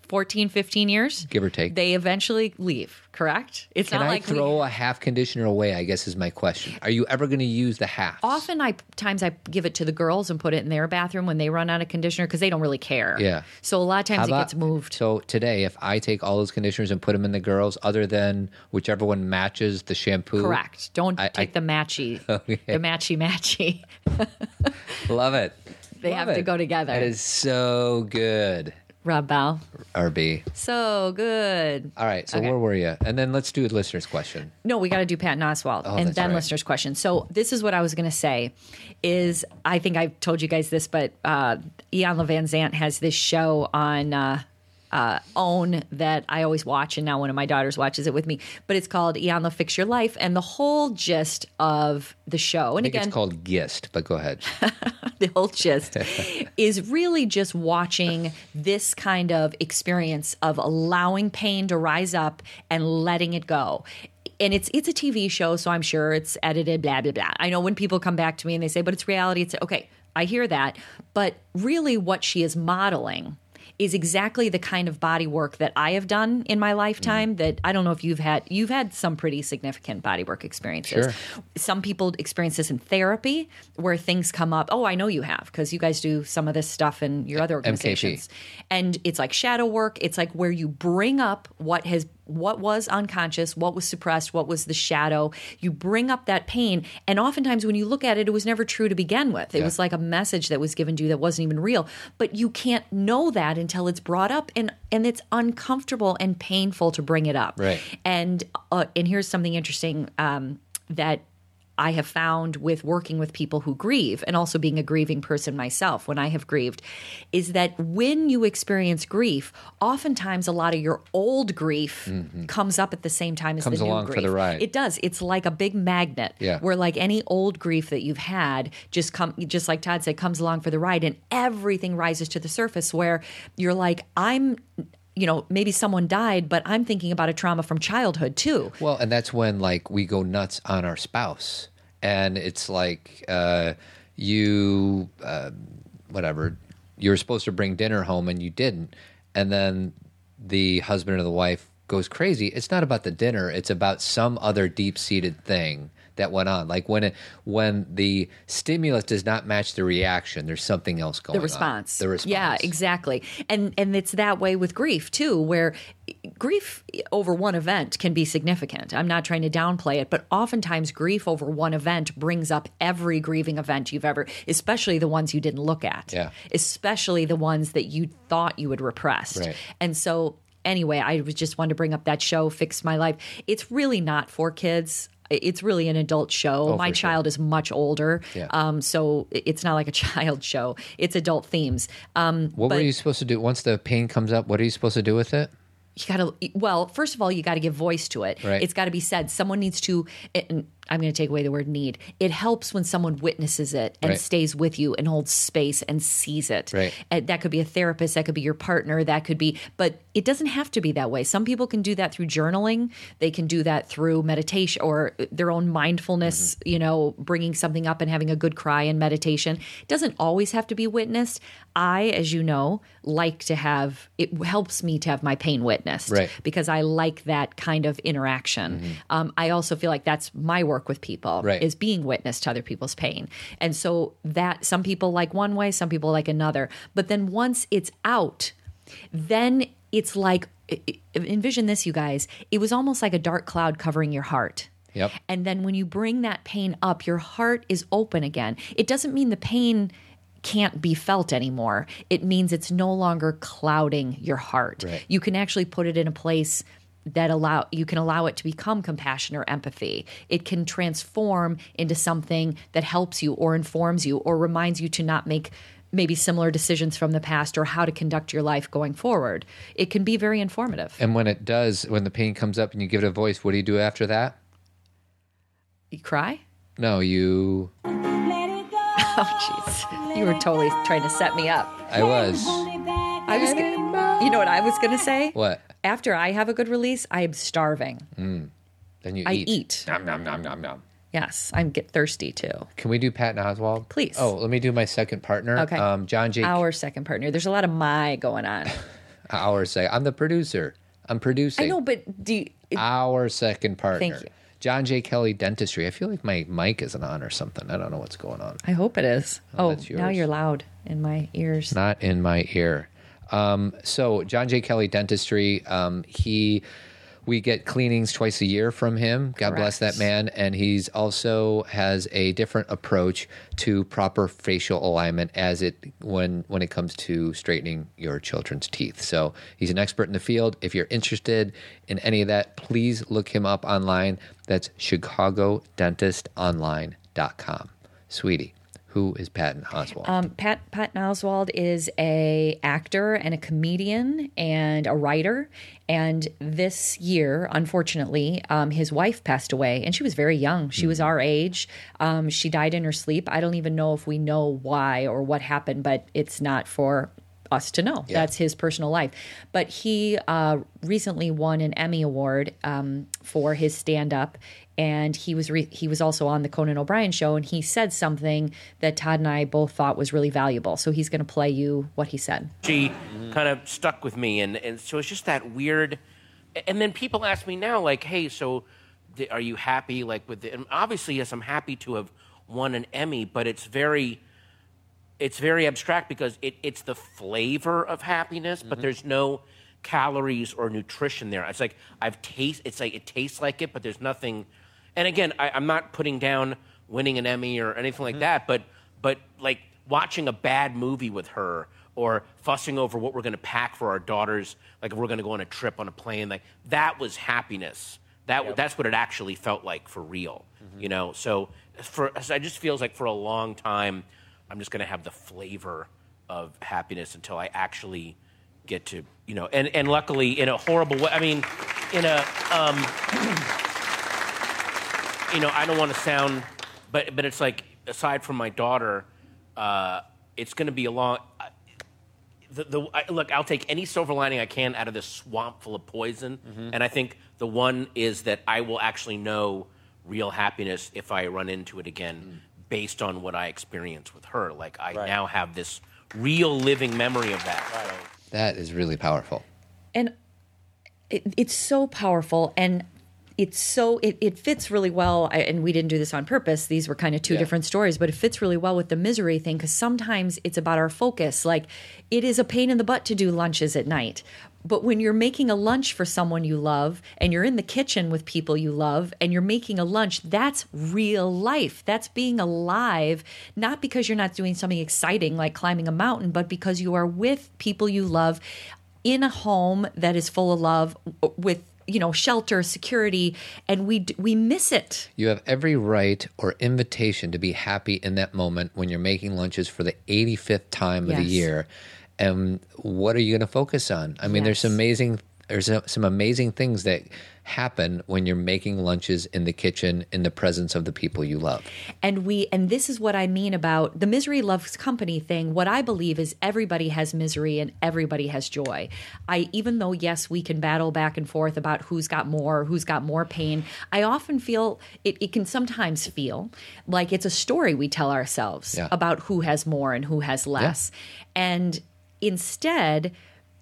14, 15 years? Give or take. They eventually leave, correct? It's Can not I like we- throw a half conditioner away? I guess is my question. Are you ever going to use the half? Often, I times I give it to the girls and put it in their bathroom when they run out of conditioner because they don't really care. Yeah. So a lot of times How it about- gets moved. So today, if I take all those conditioners and put them in the girls, other than whichever one matches the shampoo, Correct. Don't I- take I- the matchy, Okay. the matchy matchy. Love it. They Love have to go together. That is so good. Rob Bell. RB. So good. All right. So Okay. where were you? And then let's do a listener's question. No, we got to do Patton Oswalt and Oh, that's then right. listeners' question. So this is what I was going to say: is I think I've told you guys this, but uh, Iyanla Vanzant has this show on. Uh, uh, own that I always watch, and now one of my daughters watches it with me. But it's called Iyanla Fix Your Life, and the whole gist of the show, and I think again, it's called Gist, but go ahead. the whole gist is really just watching this kind of experience of allowing pain to rise up and letting it go. And it's it's a TV show, so I'm sure it's edited, blah blah blah. I know when people come back to me and they say, "But it's reality." It's okay. I hear that, but really, what she is modeling is exactly the kind of body work that I have done in my lifetime. That I don't know if you've had. You've had some pretty significant body work experiences. Sure. Some people experience this in therapy, where things come up. Oh, I know you have because you guys do some of this stuff in your other organizations. And it's like shadow work. It's like where you bring up what has what was unconscious, what was suppressed, what was the shadow. You bring up that pain, and oftentimes when you look at it, it was never true to begin with. It Yeah. was like a message that was given to you that wasn't even real. But you can't know that until it's brought up, and and it's uncomfortable and painful to bring it up. Right. And uh, and here's something interesting um, that I have found with working with people who grieve and also being a grieving person myself when I have grieved is that when you experience grief, oftentimes a lot of your old grief comes up at the same time as Mm-hmm. Comes the new along for grief. the ride. It does. It's like a big magnet Yeah. where like any old grief that you've had just come just like Todd said comes along for the ride and everything rises to the surface where you're like I'm you know, maybe someone died, but I'm thinking about a trauma from childhood too. Well, and that's when like we go nuts on our spouse, and it's like uh, you, uh, whatever, you were supposed to bring dinner home and you didn't, and then the husband or the wife goes crazy. It's not about the dinner; it's about some other deep-seated thing that went on. Like when it when the stimulus does not match the reaction, there's something else going the on. response. The response. Yeah, exactly. And and it's that way with grief too, where grief over one event can be significant. I'm not trying to downplay it, but oftentimes grief over one event brings up every grieving event you've ever, especially the ones you didn't look at. Yeah. Especially the ones that you thought you had repressed. Right. And so anyway, I was just wanted to bring up that show, Fix My Life. It's really not for kids. It's really an adult show. My Oh, sure. child is much older, Yeah. um, so it's not like a child show. It's adult themes. Um, What but were you supposed to do once the pain comes up? What are you supposed to do with it? you got to well first of all you got to give voice to it Right. it's got to be said someone needs to I'm going to take away the word need. It helps when someone witnesses it and Right. stays with you and holds space and sees it. Right. And that could be a therapist, that could be your partner, that could be, but it doesn't have to be that way. Some people can do that through journaling, they can do that through meditation or their own mindfulness, you know, bringing something up and having a good cry in meditation. It doesn't always have to be witnessed. I, as you know, like to have it helps me to have my pain witnessed Right. because I like that kind of interaction. Um, I also feel like that's my work with people Right. is being witness to other people's pain. And so that some people like one way, some people like another. But then once it's out, then it's like envision this, you guys. It was almost like a dark cloud covering your heart. Yep. And then when you bring that pain up, your heart is open again. It doesn't mean the pain can't be felt anymore. It means it's no longer clouding your heart. Right. You can actually put it in a place that allow you can allow it to become compassion or empathy. It can transform into something that helps you or informs you or reminds you to not make maybe similar decisions from the past or how to conduct your life going forward. It can be very informative. And when it does, when the pain comes up and you give it a voice, what do you do after that? You cry? No, you. Oh jeez. You were totally trying to set me up. I was. I was gonna, You know what I was going to say? What? After I have a good release, I am starving. Then you eat. I eat. eat. Nom, nom, nom, nom, nom. Yes, I get thirsty too. Can we do Patton Oswalt? Please. Oh, let me do my second partner. Okay. Um, John J. Our second partner. There's a lot of my going on. Our second. I'm the producer. I'm producing. I know, but do you, Our second partner. Thank you. John J. Kelly Dentistry. I feel like my mic isn't on or something. I don't know what's going on. I hope it is. Oh, Oh, that's now you're loud in my ears. Not in my ear. Um, so John J. Kelly Dentistry. Um, he, we get cleanings twice a year from him. God bless that man. And he's also has a different approach to proper facial alignment as it when when it comes to straightening your children's teeth. So he's an expert in the field. If you're interested in any of that, please look him up online. That's ChicagoDentistOnline.com. Sweetie, who is Patton Oswalt? Um, Pat Patton Oswalt is a actor and a comedian and a writer. And this year, unfortunately, um, his wife passed away, and she was very young. She was our age. Um, she died in her sleep. I don't even know if we know why or what happened, but it's not for us to know. That's his personal life. But he uh, recently won an Emmy Award um, for his stand up. And he was re- he was also on the Conan O'Brien show, and he said something that Todd and I both thought was really valuable. So he's going to play you what he said. she kind of stuck with me and, and so it's just that weird and then people ask me now like hey so th- are you happy like with the, and obviously yes i'm happy to have won an emmy but it's very it's very abstract because it, it's the flavor of happiness but mm-hmm. there's no calories or nutrition there it's like i've taste it's like it tastes like it but there's nothing and again I, i'm not putting down winning an emmy or anything like that but but like watching a bad movie with her or fussing over what we're going to pack for our daughters like if we're going to go on a trip on a plane like that was happiness. That that's what it actually felt like for real you know? So for so it just feels like for a long time i'm just going to have the flavor of happiness until i actually get to you know and and luckily in a horrible way i mean in a um you know i don't want to sound but but it's like aside from my daughter uh it's going to be a long I- the, the I, look i'll take any silver lining i can out of this swamp full of poison. And i think the one is that i will actually know real happiness if i run into it again based on what i experienced with her. Like i now have this real living memory of that. So- that is really powerful. and it, it's so powerful and it's so it, it fits really well I- and we didn't do this on purpose these were kind of two Yeah. different stories but it fits really well with the misery thing because sometimes it's about our focus like it is a pain in the butt to do lunches at night but when you're making a lunch for someone you love and you're in the kitchen with people you love and you're making a lunch, that's real life. That's being alive, not because you're not doing something exciting like climbing a mountain, but because you are with people you love in a home that is full of love with you know shelter security and we we miss it You have every right or invitation to be happy in that moment when you're making lunches for the 85th time of the year. And what are you going to focus on? I mean, there's Yes. amazing there's uh, some amazing things that happen when you're making lunches in the kitchen in the presence of the people you love. and we and this is what i mean about the misery loves company thing what i believe is everybody has misery and everybody has joy i even though yes we can battle back and forth about who's got more who's got more pain i often feel it, it can sometimes feel like it's a story we tell ourselves Yeah. about who has more and who has less and instead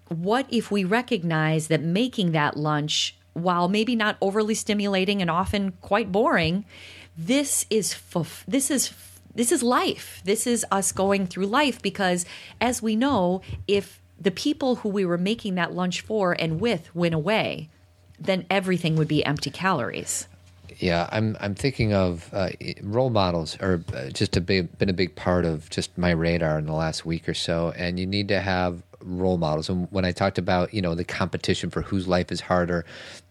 what if we recognize that making that lunch while maybe not overly stimulating and often quite boring this is fulf- this is this is life this is us going through life because as we know if the people who we were making that lunch for and with went away then everything would be empty calories Yeah, I'm I'm thinking of uh, role models are uh, just a big, been a big part of just my radar in the last week or so, and you need to have role models. And when I talked about you know the competition for whose life is harder,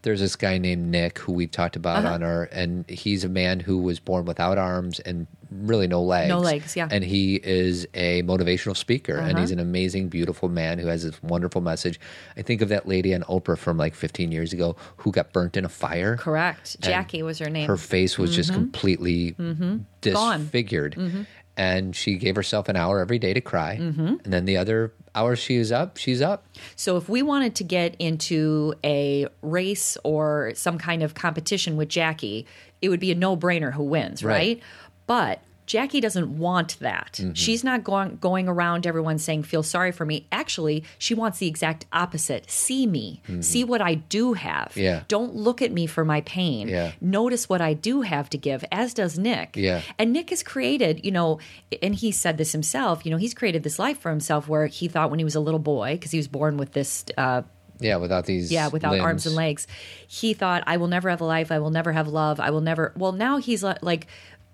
there's this guy named Nick who we've talked about Uh-huh. on our, and he's a man who was born without arms and really no legs. No legs, yeah. And he is a motivational speaker, and Uh-huh. he's an amazing, beautiful man who has this wonderful message. I think of that lady on Oprah from like 15 years ago who got burnt in a fire correct jackie was her name her face was just completely Mm-hmm. Disfigured. Mm-hmm. And she gave herself an hour every day to cry. Mm-hmm. And then the other hour she is up, she's up. So if we wanted to get into a race or some kind of competition with Jackie, it would be a no-brainer who wins, right? Right. But Jackie doesn't want that. Mm-hmm. She's not going going around everyone saying feel sorry for me. Actually, she wants the exact opposite. See me. See what I do have. Mm-hmm. Yeah. Don't look at me for my pain. Yeah. Notice what I do have to give, as does Nick. Yeah. And Nick has created, you know, and he said this himself, you know, he's created this life for himself where he thought when he was a little boy, because he was born with this uh, Yeah, without these yeah, without arms and legs. He thought, I will never have a life. I will never have love. I will never. Well, now he's like,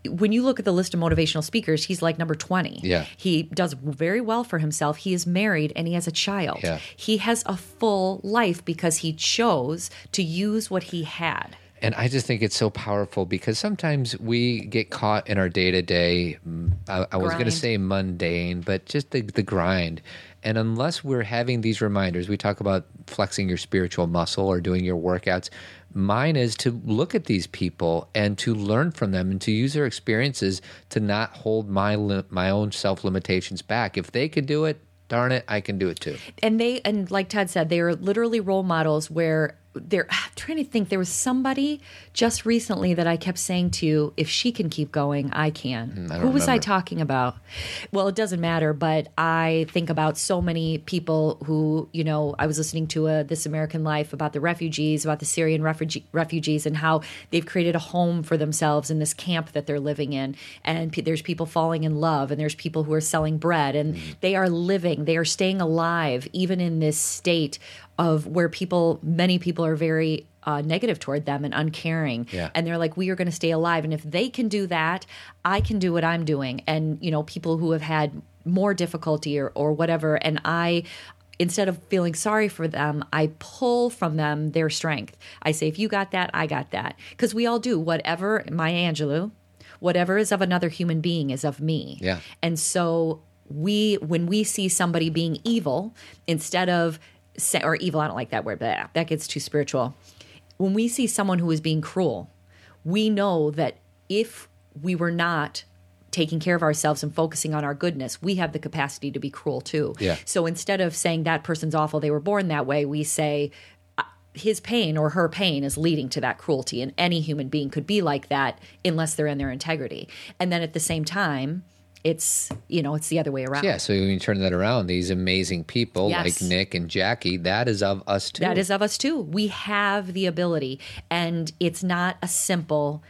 when you look at the list of motivational speakers, he's like number 20. Yeah. He does very well for himself. He is married and he has a child. Yeah. He has a full life because he chose to use what he had. And I just think it's so powerful because sometimes we get caught in our day to day. I, I was going to say mundane, but just the, the grind. And unless we're having these reminders, we talk about flexing your spiritual muscle or doing your workouts. Mine is to look at these people and to learn from them and to use their experiences to not hold my li- my own self limitations back. If they could do it, darn it, I can do it too. and they and like Ted said, they are literally role models where they're I'm trying to think there was somebody just recently that I kept saying to you, if she can keep going, I can. Hmm, I don't Who was I talking about? Well, it doesn't matter, but I think about so many people who, you know, I was listening to a This American Life about the refugees, about the Syrian refugee, refugees and how they've created a home for themselves in this camp that they're living in. And pe- there's people falling in love and there's people who are selling bread and hmm. they are living, they are staying alive even in this state of where people, many people are very uh, negative toward them and uncaring. Yeah. And they're like, we are going to stay alive. And if they can do that, I can do what I'm doing. And, you know, people who have had more difficulty or, or whatever. And I, instead of feeling sorry for them, I pull from them their strength. I say, if you got that, I got that. Because we all do. Whatever, Maya Angelou, whatever is of another human being is of me. Yeah. And so we, when we see somebody being evil, instead of, or evil, I don't like that word, but that gets too spiritual. When we see someone who is being cruel, we know that if we were not taking care of ourselves and focusing on our goodness, we have the capacity to be cruel too. Yeah. So instead of saying that person's awful, they were born that way, we say uh, his pain or her pain is leading to that cruelty. And any human being could be like that unless they're in their integrity. And then at the same time, it's you know it's the other way around. Yeah, so when you turn that around, these amazing people Yes. like Nick and Jackie, that is of us too. That is of us too. We have the ability, and it's not a simple.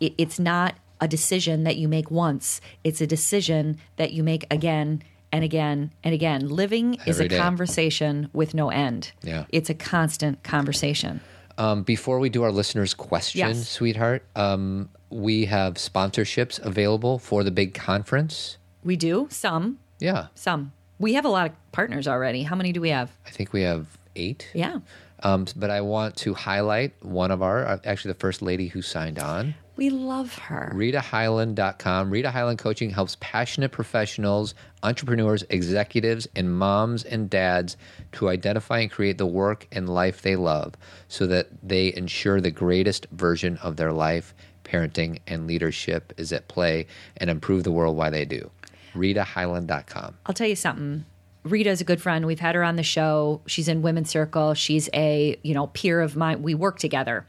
It, it's not a decision that you make once. It's a decision that you make again and again and again. Living is a day. conversation with no end. Yeah. it's a constant conversation. Um, before we do our listeners' question, Yes. sweetheart, um, we have sponsorships available for the big conference. We do some, Yeah, some. We have a lot of partners already. How many do we have? I think we have eight. Yeah. Um, but I want to highlight one of our, uh, actually, the first lady who signed on. We love her. RitaHighland.com. Rita Highland Coaching helps passionate professionals, entrepreneurs, executives, and moms and dads to identify and create the work and life they love so that they ensure the greatest version of their life, parenting, and leadership is at play and improve the world while they do. RitaHighland.com. I'll tell you something. Rita's a good friend. We've had her on the show. She's in Women's Circle. She's a you know peer of mine. We work together,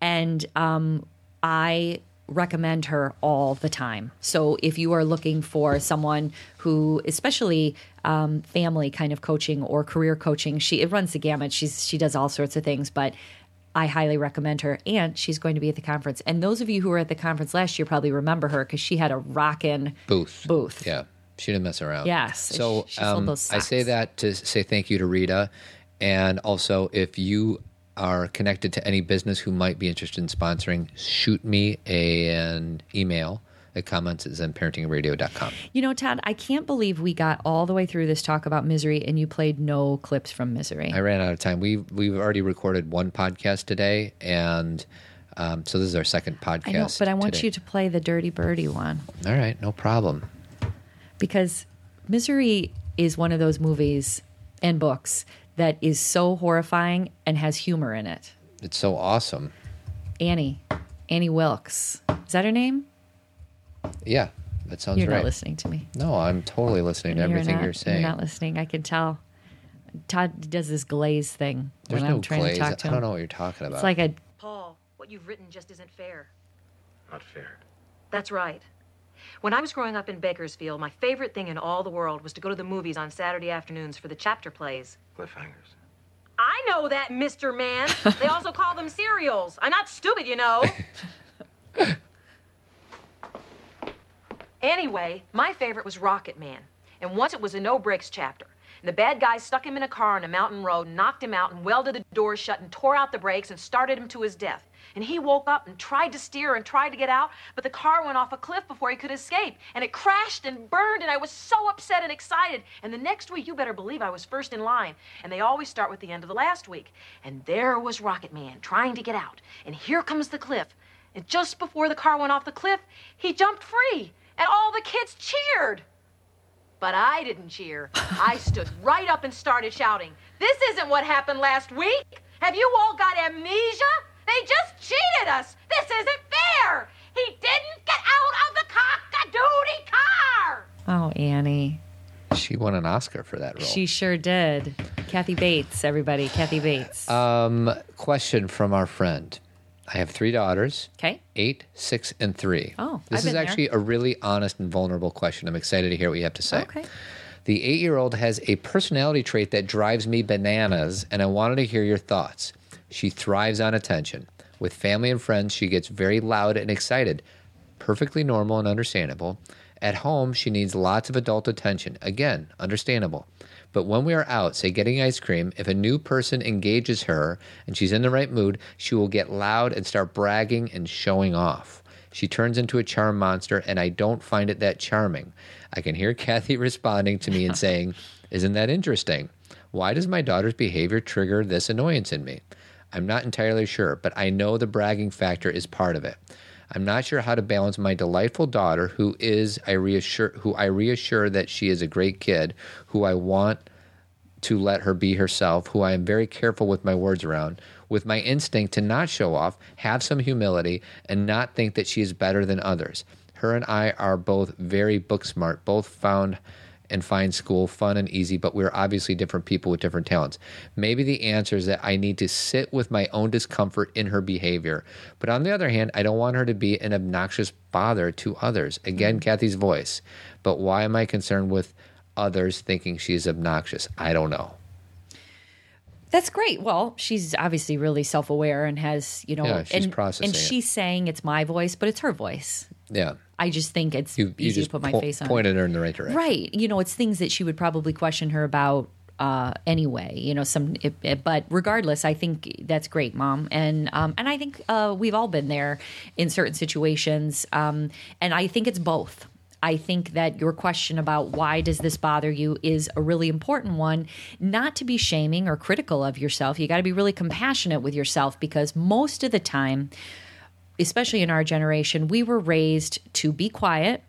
and um, I recommend her all the time. So if you are looking for someone who, especially um, family kind of coaching or career coaching, she it runs the gamut. She's she does all sorts of things, but. I highly recommend her, and she's going to be at the conference. And those of you who were at the conference last year probably remember her because she had a rockin' Booth. Booth. Yeah. She didn't mess around. Yes. So She sold um, I say that to say thank you to Rita. And also, if you are connected to any business who might be interested in sponsoring, shoot me a, an email. at comments zenparentingradio.com. You know, Todd, I can't believe we got all the way through this talk about misery and you played no clips from misery. I ran out of time. We we've already recorded one podcast today, and um, so this is our second podcast. I know, but I want today. you to play the Dirty Birdie one All right, no problem. because misery is one of those movies and books that is so horrifying and has humor in it. It's so awesome. Annie, Annie Wilkes. Is that her name? Yeah, that sounds right. You're not listening to me. No, I'm totally listening to everything not, you're saying. You're not listening. I can tell. Todd does this glaze thing There's when no I'm trying glaze. to talk to I don't know what you're talking about. It's like a Paul, what you've written just isn't fair. Not fair. That's right. When I was growing up in Bakersfield, my favorite thing in all the world was to go to the movies on Saturday afternoons for the chapter plays. Cliffhangers. I know that, Mr. Man. they also call them serials. I'm not stupid, you know. anyway, my favorite was Rocket Man. And once it was a no brakes chapter. And the bad guys stuck him in a car on a mountain road, knocked him out, and welded the doors shut and tore out the brakes and started him to his death. And he woke up and tried to steer and tried to get out, but the car went off a cliff before he could escape. And it crashed and burned, and I was so upset and excited. And the next week, you better believe I was first in line. And they always start with the end of the last week. And there was Rocket Man trying to get out. And here comes the cliff. And just before the car went off the cliff, he jumped free. And all the kids cheered. But I didn't cheer. I stood right up and started shouting, This isn't what happened last week. Have you all got amnesia? They just cheated us. This isn't fair. He didn't get out of the cock-a-doodie car. oh Annie. she won an Oscar for that role. She sure did. Kathy Bates, everybody. Kathy Bates. um, question from our friend. I have three daughters. okay. Eight, six, and three. Oh, this I've is been there. actually a really honest and vulnerable question. I'm excited to hear what you have to say. Okay. The eight year old has a personality trait that drives me bananas, and I wanted to hear your thoughts. She thrives on attention. With family and friends, she gets very loud and excited. Perfectly normal and understandable. At home, she needs lots of adult attention. Again, understandable. But when we are out, say getting ice cream, if a new person engages her and she's in the right mood, she will get loud and start bragging and showing off. She turns into a charm monster, and I don't find it that charming. I can hear Cathy responding to me and saying, Isn't that interesting? Why does my daughter's behavior trigger this annoyance in me? I'm not entirely sure, but I know the bragging factor is part of it. I'm not sure how to balance my delightful daughter, who is I reassure who I reassure that she is a great kid, who I want to let her be herself, who I am very careful with my words around, with my instinct to not show off, have some humility, and not think that she is better than others. Her and I are both very book smart, both found and find school fun and easy, but we're obviously different people with different talents. Maybe the answer is that I need to sit with my own discomfort in her behavior. But on the other hand, I don't want her to be an obnoxious bother to others. Again, mm-hmm. Cathy's voice. But why am I concerned with others thinking she's obnoxious? I don't know. That's great. Well, she's obviously really self aware and has, you know, Yeah, she's and, processing and it. she's saying it's my voice, but it's her voice. Yeah. I just think it's You, you easy to put my po- face on. pointed her in the right direction. Right. You know, it's things that she would probably question her about uh, anyway. You know, some. It, it- but regardless, I think that's great, mom. And um, and I think uh, we've all been there in certain situations. Um, and I think it's both. I think that your question about why does this bother you is a really important one. Not to be shaming or critical of yourself. You got to be really compassionate with yourself because most of the time especially in our generation, we were raised to be quiet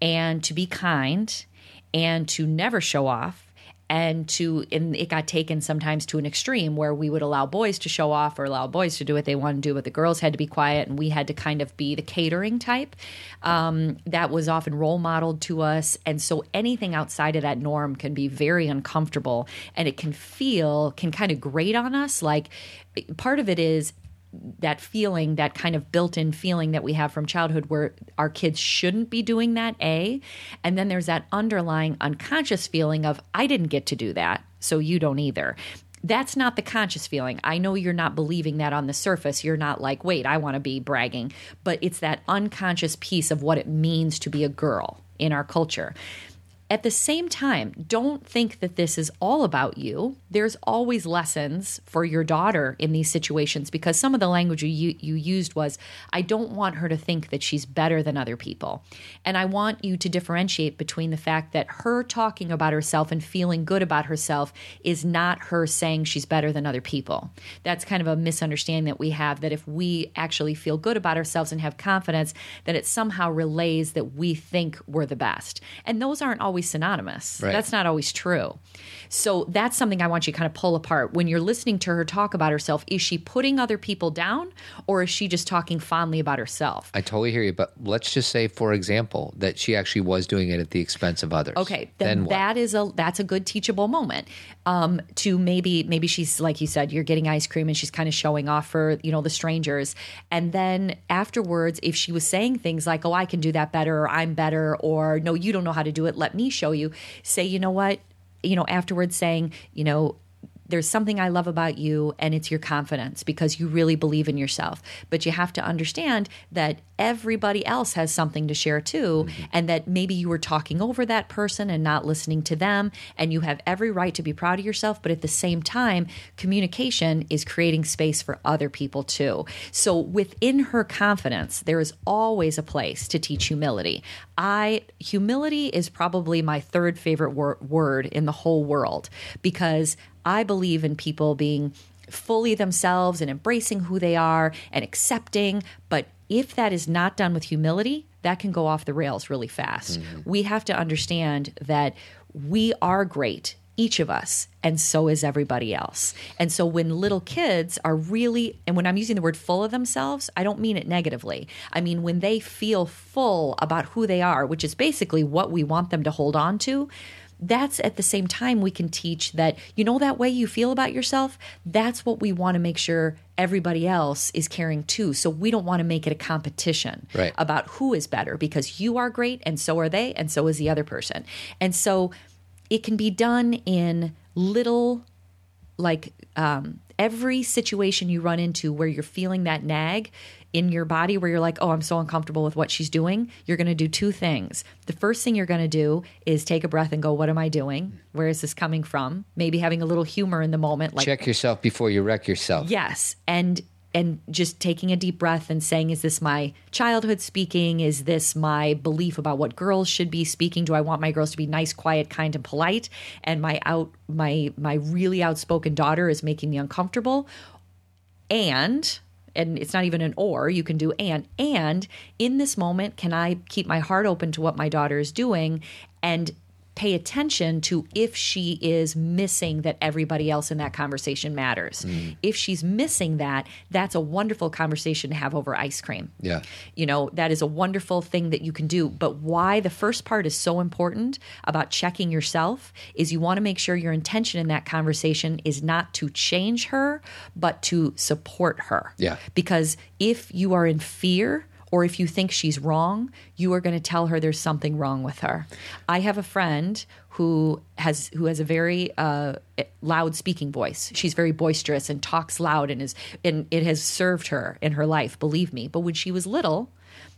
and to be kind and to never show off and to and it got taken sometimes to an extreme where we would allow boys to show off or allow boys to do what they want to do but the girls had to be quiet and we had to kind of be the catering type um, that was often role modeled to us. And so anything outside of that norm can be very uncomfortable and it can feel can kind of grate on us. Like part of it is that feeling, that kind of built in feeling that we have from childhood where our kids shouldn't be doing that, A. And then there's that underlying unconscious feeling of, I didn't get to do that, so you don't either. That's not the conscious feeling. I know you're not believing that on the surface. You're not like, wait, I want to be bragging. But it's that unconscious piece of what it means to be a girl in our culture. At the same time, don't think that this is all about you. There's always lessons for your daughter in these situations because some of the language you, you used was, I don't want her to think that she's better than other people. And I want you to differentiate between the fact that her talking about herself and feeling good about herself is not her saying she's better than other people. That's kind of a misunderstanding that we have that if we actually feel good about ourselves and have confidence, that it somehow relays that we think we're the best. And those aren't always synonymous. Right. That's not always true. So that's something I want you to kind of pull apart. When you're listening to her talk about herself, is she putting other people down or is she just talking fondly about herself? I totally hear you, but let's just say, for example, that she actually was doing it at the expense of others. Okay, then, what? that is a that's a good teachable moment. Um, to maybe maybe she's like you said, you're getting ice cream and she's kind of showing off for you know the strangers, and then afterwards, if she was saying things like, "Oh, I can do that better," or "I'm better," or "No, you don't know how to do it. Let me show you," say, you know what, you know, afterwards saying, you know, there's something I love about you, and it's your confidence because you really believe in yourself. But you have to understand that everybody else has something to share too, mm-hmm. and that maybe you were talking over that person and not listening to them. And you have every right to be proud of yourself. But at the same time, communication is creating space for other people too. So within her confidence, there is always a place to teach humility. I humility is probably my third favorite wor- word in the whole world because I believe in people being fully themselves and embracing who they are and accepting. But if that is not done with humility, that can go off the rails really fast. Mm-hmm. We have to understand that we are great, each of us, and so is everybody else. And so when little kids are really, and when I'm using the word full of themselves, I don't mean it negatively. I mean when they feel full about who they are, which is basically what we want them to hold on to that's at the same time we can teach that you know that way you feel about yourself? That's what we want to make sure everybody else is caring too. So we don't want to make it a competition Right. about who is better because you are great and so are they and so is the other person. And so it can be done in little like um, every situation you run into where you're feeling that nag in your body where you're like oh i'm so uncomfortable with what she's doing you're going to do two things the first thing you're going to do is take a breath and go what am i doing where is this coming from maybe having a little humor in the moment like Check yourself before you wreck yourself. Yes, and and just taking a deep breath and saying, "Is this my childhood speaking? Is this my belief about what girls should be speaking? Do I want my girls to be nice, quiet, kind, and polite? And my out my my really outspoken daughter is making me uncomfortable, and." And it's not even an or, you can do and. And in this moment, can I keep my heart open to what my daughter is doing and pay attention to if she is missing that everybody else in that conversation matters. Mm. If she's missing that, that's a wonderful conversation to have over ice cream. Yeah. You know, that is a wonderful thing that you can do. But why the first part is so important about checking yourself is you want to make sure your intention in that conversation is not to change her, but to support her. Yeah. Because if you are in fear, or if you think she's wrong, you are going to tell her there's something wrong with her. I have a friend who has who has a very uh, loud speaking voice. She's very boisterous and talks loud and is and it has served her in her life, believe me. But when she was little,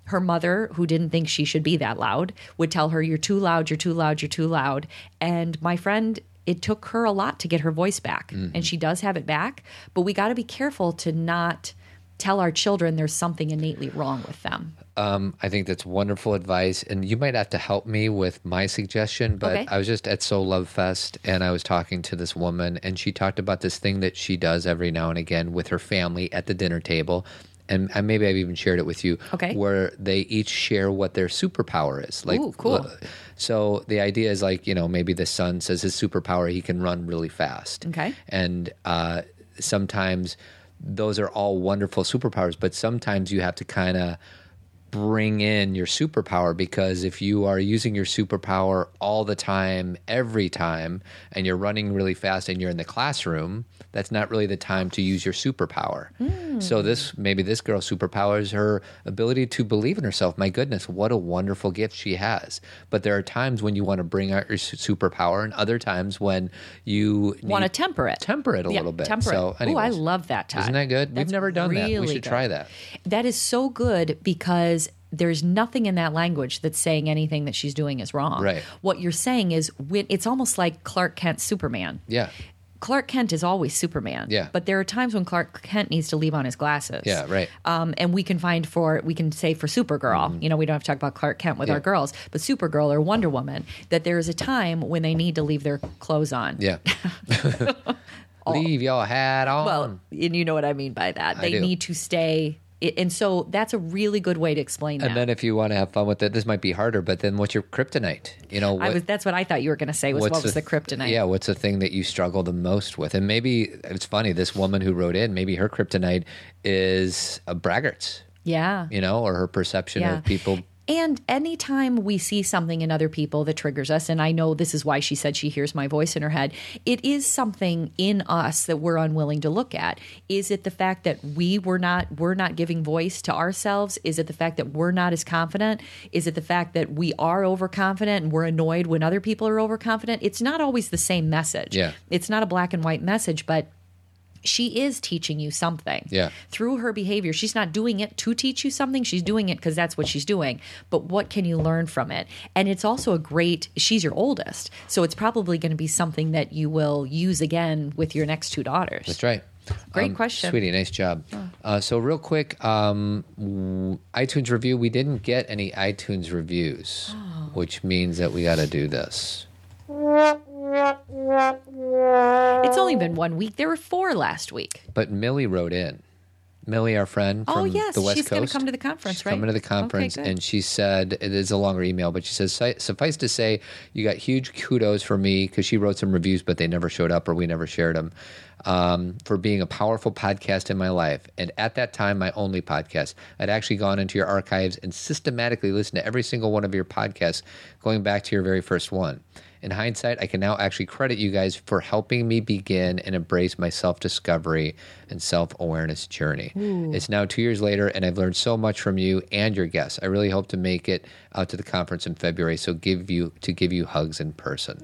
her mother, who didn't think she should be that loud, would tell her, You're too loud, you're too loud, you're too loud. And my friend, it took her a lot to get her voice back. And she does have it back. But we got to be careful to not tell our children there's something innately wrong with them. Um, I think that's wonderful advice, and you might have to help me with my suggestion. But Okay. I was just at Soul Love Fest, and I was talking to this woman, and she talked about this thing that she does every now and again with her family at the dinner table, and and maybe I've even shared it with you. Okay. Where they each share what their superpower is. Like, Ooh, cool. So the idea is like you know maybe the son says his superpower he can run really fast. Okay. And uh, sometimes those are all wonderful superpowers, but sometimes you have to kind of bring in your superpower because if you are using your superpower all the time, every time, and you're running really fast and you're in the classroom, that's not really the time to use your superpower. Hmm. So this maybe this girl's superpower is her ability to believe in herself. My goodness, what a wonderful gift she has. But there are times when you want to bring out your superpower, and other times when you Want to temper it. temper it a Yeah, little bit. Temper so. Oh, I love that, Todd. Isn't that good? We've never done that. We should good. try that. That is so good because there's nothing in that language that's saying anything that she's doing is wrong. Right. What you're saying is when it's almost like Clark Kent Superman. Yeah. Clark Kent is always Superman. Yeah. But there are times when Clark Kent needs to leave on his glasses. Yeah, right. Um, and we can find for we can say for Supergirl, you know, we don't have to talk about Clark Kent with Mm-hmm. Yeah. our girls, but Supergirl or Wonder Woman, that there is a time when they need to leave their clothes on. Yeah. Leave your hat on. Well, and you know what I mean by that. They need to stay. I- And so that's a really good way to explain that. and then if you want to have fun with it, this might be harder. But then, what's your kryptonite? You know, I what, was, that's what I thought you were going to say was what was the, kryptonite. Yeah, what's the thing that you struggle the most with? And maybe it's funny. This woman who wrote in, maybe her kryptonite is a braggarts. Yeah. You know, or her perception Yeah. of people. And anytime we see something in other people that triggers us, and I know this is why she said she hears my voice in her head, it is something in us that we're unwilling to look at. Is it the fact that we were not we're not giving voice to ourselves? Is it the fact that we're not as confident? Is it the fact that we are overconfident and we're annoyed when other people are overconfident? It's not always the same message. Yeah. It's not a black and white message, but she is teaching you something Yeah. through her behavior. She's not doing it to teach you something. She's doing it because that's what she's doing. But what can you learn from it? And it's also a great, she's your oldest. So it's probably going to be something that you will use again with your next two daughters. That's right. Great Um, question. sweetie. Nice job. Uh, so, real quick, um, w- iTunes review. We didn't get any iTunes reviews, Oh. which means that we got to do this. It's only been one week. There were four last week. But Millie wrote in. Millie, our friend from Oh, yes. the West She's gonna come to the conference, She's right? Coming to the conference, good. and she said it is a longer email, but she says suffice to say, you got huge kudos for me because she wrote some reviews, but they never showed up or we never shared them. Um, for being a powerful podcast in my life, and at that time, my only podcast. I'd actually gone into your archives and systematically listened to every single one of your podcasts, going back to your very first one. In hindsight, I can now actually credit you guys for helping me begin and embrace my self discovery and self awareness journey. It's now two years later, and I've learned so much from you and your guests. I really hope to make it out to the conference in February, so give you to give you hugs in person.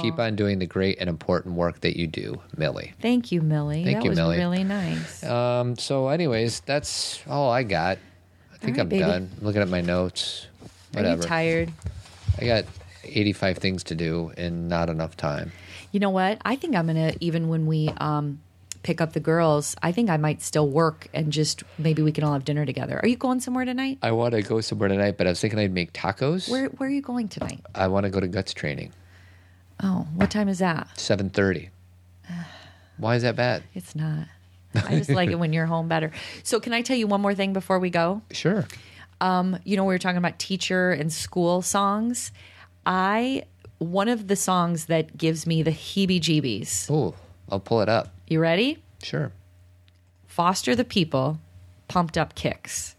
Keep on doing the great and important work that you do, Millie. Thank you, Millie. Thank that you, was Millie. really nice. Um, so, anyways, that's all I got. I think right, I'm baby. done. I'm looking at my notes. Are you tired? I got 85 things to do and not enough time. You know what? I think I'm gonna even when we um, pick up the girls. I think I might still work and just maybe we can all have dinner together. Are you going somewhere tonight? I want to go somewhere tonight, but I was thinking I'd make tacos. Where Where are you going tonight? I want to go to guts training. Oh, what time is that? 7:30. Why is that bad? It's not. I just like it when you're home better. So, can I tell you one more thing before we go? Sure. Um, You know, we were talking about teacher and school songs. I one of the songs that gives me the heebie-jeebies. Oh, I'll pull it up. You ready? Sure. Foster the People, Pumped Up Kicks.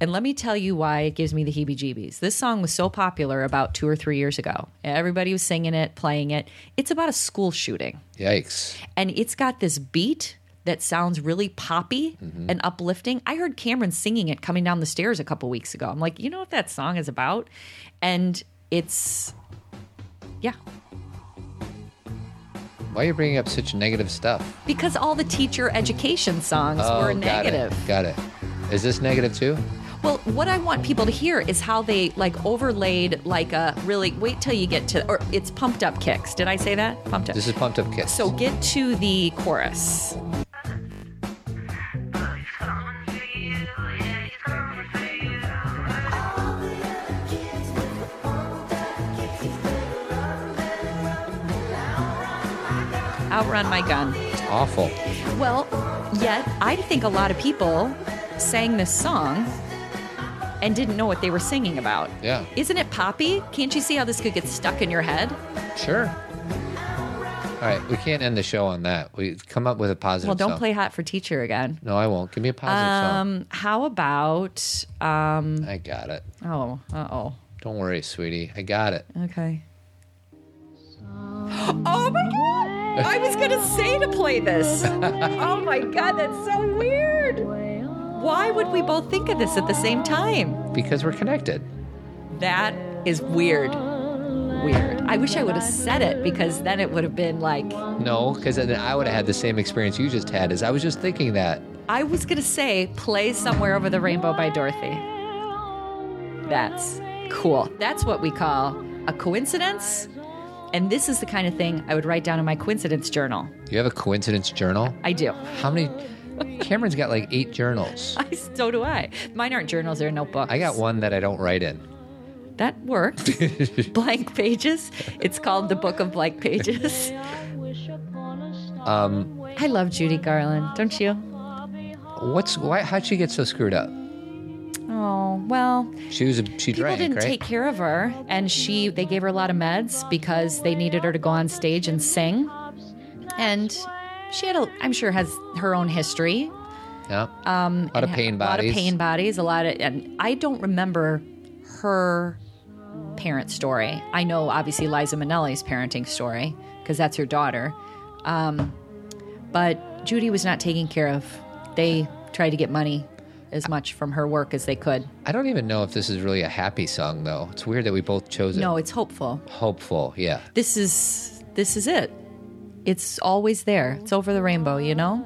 And let me tell you why it gives me the heebie jeebies. This song was so popular about two or three years ago. Everybody was singing it, playing it. It's about a school shooting, Yikes. and it's got this beat that sounds really poppy mm-hmm. and uplifting. I heard Cameron singing it coming down the stairs a couple weeks ago. I'm like, you know what that song is about? And it's, yeah, Why are you bringing up such negative stuff? because all the teacher education songs Oh, were got negative. It. Got it. Is this negative too? Well, what I want people to hear is how they like overlaid like a really wait till you get to or it's pumped up kicks. Did I say that? Pumped up. This is pumped up kicks. so get to the chorus. Outrun my gun. it's awful. Well, yet I think a lot of people sang this song and didn't know what they were singing about. Yeah. Isn't it poppy? Can't you see how this could get stuck in your head? Sure. All right, we can't end the show on that. We come up with a positive. Well, don't song. play Hot for Teacher again. No, I won't. Give me a positive Um, how about song. I got it. oh, uh oh. Don't worry, sweetie. I got it. Okay. Oh my god! I was gonna say to play this. oh my god, that's so weird. Why would we both think of this at the same time? Because we're connected. That is weird. Weird. I wish I would have said it because then it would have been like No, because then I would have had the same experience you just had. Is I was just thinking that. I was gonna say play somewhere over the rainbow by Dorothy. That's cool. That's what we call a coincidence. And this is the kind of thing I would write down in my coincidence journal. You have a coincidence journal. I do. How many? Cameron's got like eight journals. I, so do I. Mine aren't journals, they're notebooks. I got one that I don't write in. That worked. blank pages. It's called the Book of Blank Pages. Um, I love Judy Garland, don't you? what's why? How'd she get so screwed up? Oh, well, She was a she people drank, didn't right? take care of her and she they gave her a lot of meds because they needed her to go on stage and sing. And she had a I'm sure has her own history. yeah. Um, a lot of pain a lot bodies. of pain bodies, a lot of, and I don't remember her parent story. I know obviously Liza Minnelli's parenting story because that's her daughter. Um, but Judy was not taken care of. They tried to get money as much from her work as they could. I don't even know if this is really a happy song though. It's weird that we both chose it. No, it's hopeful. Hopeful, yeah. This is this is it. It's always there. It's over the rainbow, you know.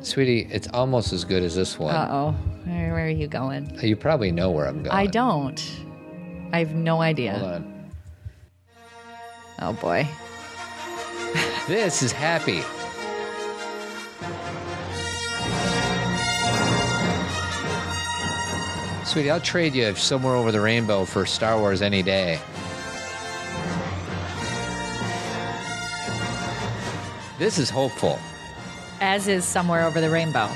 Sweetie, it's almost as good as this one. Uh oh, where, where are you going? You probably know where I'm going. I don't. I have no idea. Hold on. Oh boy. This is happy. Sweetie, I'll trade you somewhere over the rainbow for Star Wars any day. This is hopeful. As is somewhere over the rainbow.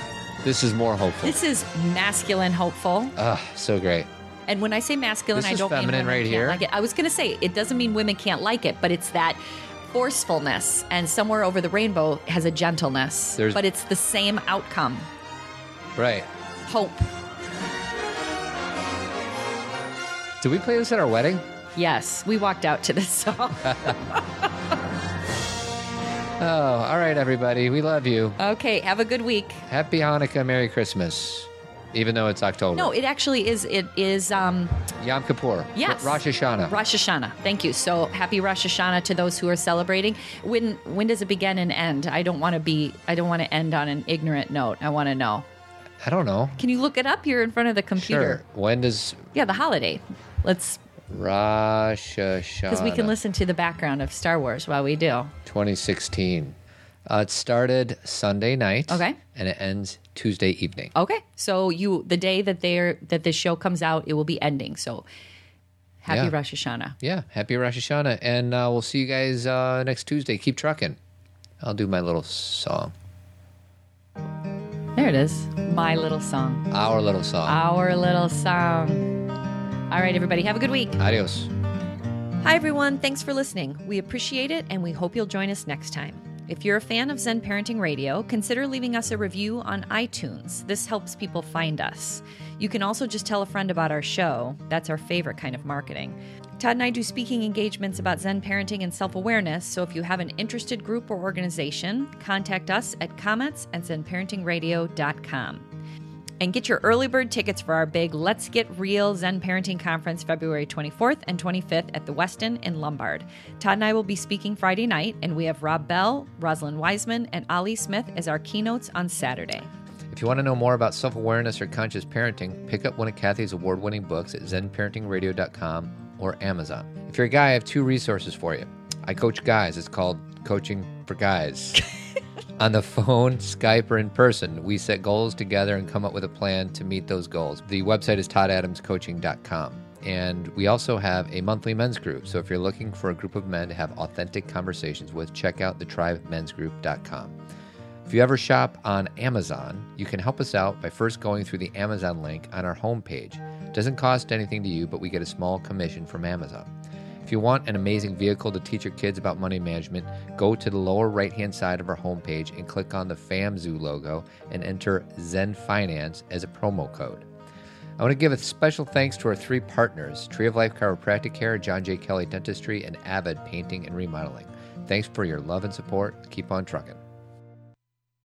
This is more hopeful. This is masculine hopeful. Ah, so great. And when I say masculine, I don't mean feminine women right can't here. Like it. I was going to say it doesn't mean women can't like it, but it's that forcefulness. And somewhere over the rainbow has a gentleness, There's- but it's the same outcome. Right. Hope. Did we play this at our wedding? Yes, we walked out to this song. Oh, all right, everybody. We love you. okay, have a good week. Happy Hanukkah, Merry Christmas. Even though it's October. No, it actually is. It is. Um, Yom Kippur. Yes. Rosh Hashanah. Rosh Hashanah. Thank you. So happy Rosh Hashanah to those who are celebrating. When when does it begin and end? I don't want to be. I don't want to end on an ignorant note. I want to know. I don't know. Can you look it up? You're in front of the computer. Sure. When does Yeah, the holiday. Let's Rosh Hashanah? because we can listen to the background of Star Wars while we do. 2016. Uh, it started Sunday night. Okay. And it ends Tuesday evening. Okay, so you the day that they're that this show comes out, it will be ending. So happy Yeah. Rosh Hashanah. Yeah. Happy Rosh Hashanah. And uh, we'll see you guys uh, next Tuesday. Keep trucking. I'll do my little song. There it is. My little song. Our little song. Our little song. All right, everybody, have a good week. Adios. Hi, everyone. Thanks for listening. We appreciate it, and we hope you'll join us next time. If you're a fan of Zen Parenting Radio, consider leaving us a review on iTunes. This helps people find us. You can also just tell a friend about our show. That's our favorite kind of marketing. Todd and I do speaking engagements about Zen parenting and self awareness, so if you have an interested group or organization, contact us at comments at zenparentingradio.com. And get your early bird tickets for our big Let's Get Real Zen Parenting Conference February 24th and 25th at the Westin in Lombard. Todd and I will be speaking Friday night, and we have Rob Bell, Rosalind Wiseman, and Ali Smith as our keynotes on Saturday. If you want to know more about self awareness or conscious parenting, pick up one of Cathy's award winning books at zenparentingradio.com or Amazon. If you're a guy, I have two resources for you. I coach guys, it's called Coaching for Guys. On the phone, Skype, or in person, we set goals together and come up with a plan to meet those goals. The website is toddadamscoaching.com. And we also have a monthly men's group. So if you're looking for a group of men to have authentic conversations with, check out thethrivemensgroup.com. If you ever shop on Amazon, you can help us out by first going through the Amazon link on our homepage. It doesn't cost anything to you, but we get a small commission from Amazon. If you want an amazing vehicle to teach your kids about money management, go to the lower right hand side of our homepage and click on the FamZoo logo and enter Zen Finance as a promo code. I want to give a special thanks to our three partners Tree of Life Chiropractic Care, John J. Kelly Dentistry, and Avid Painting and Remodeling. Thanks for your love and support. Keep on trucking.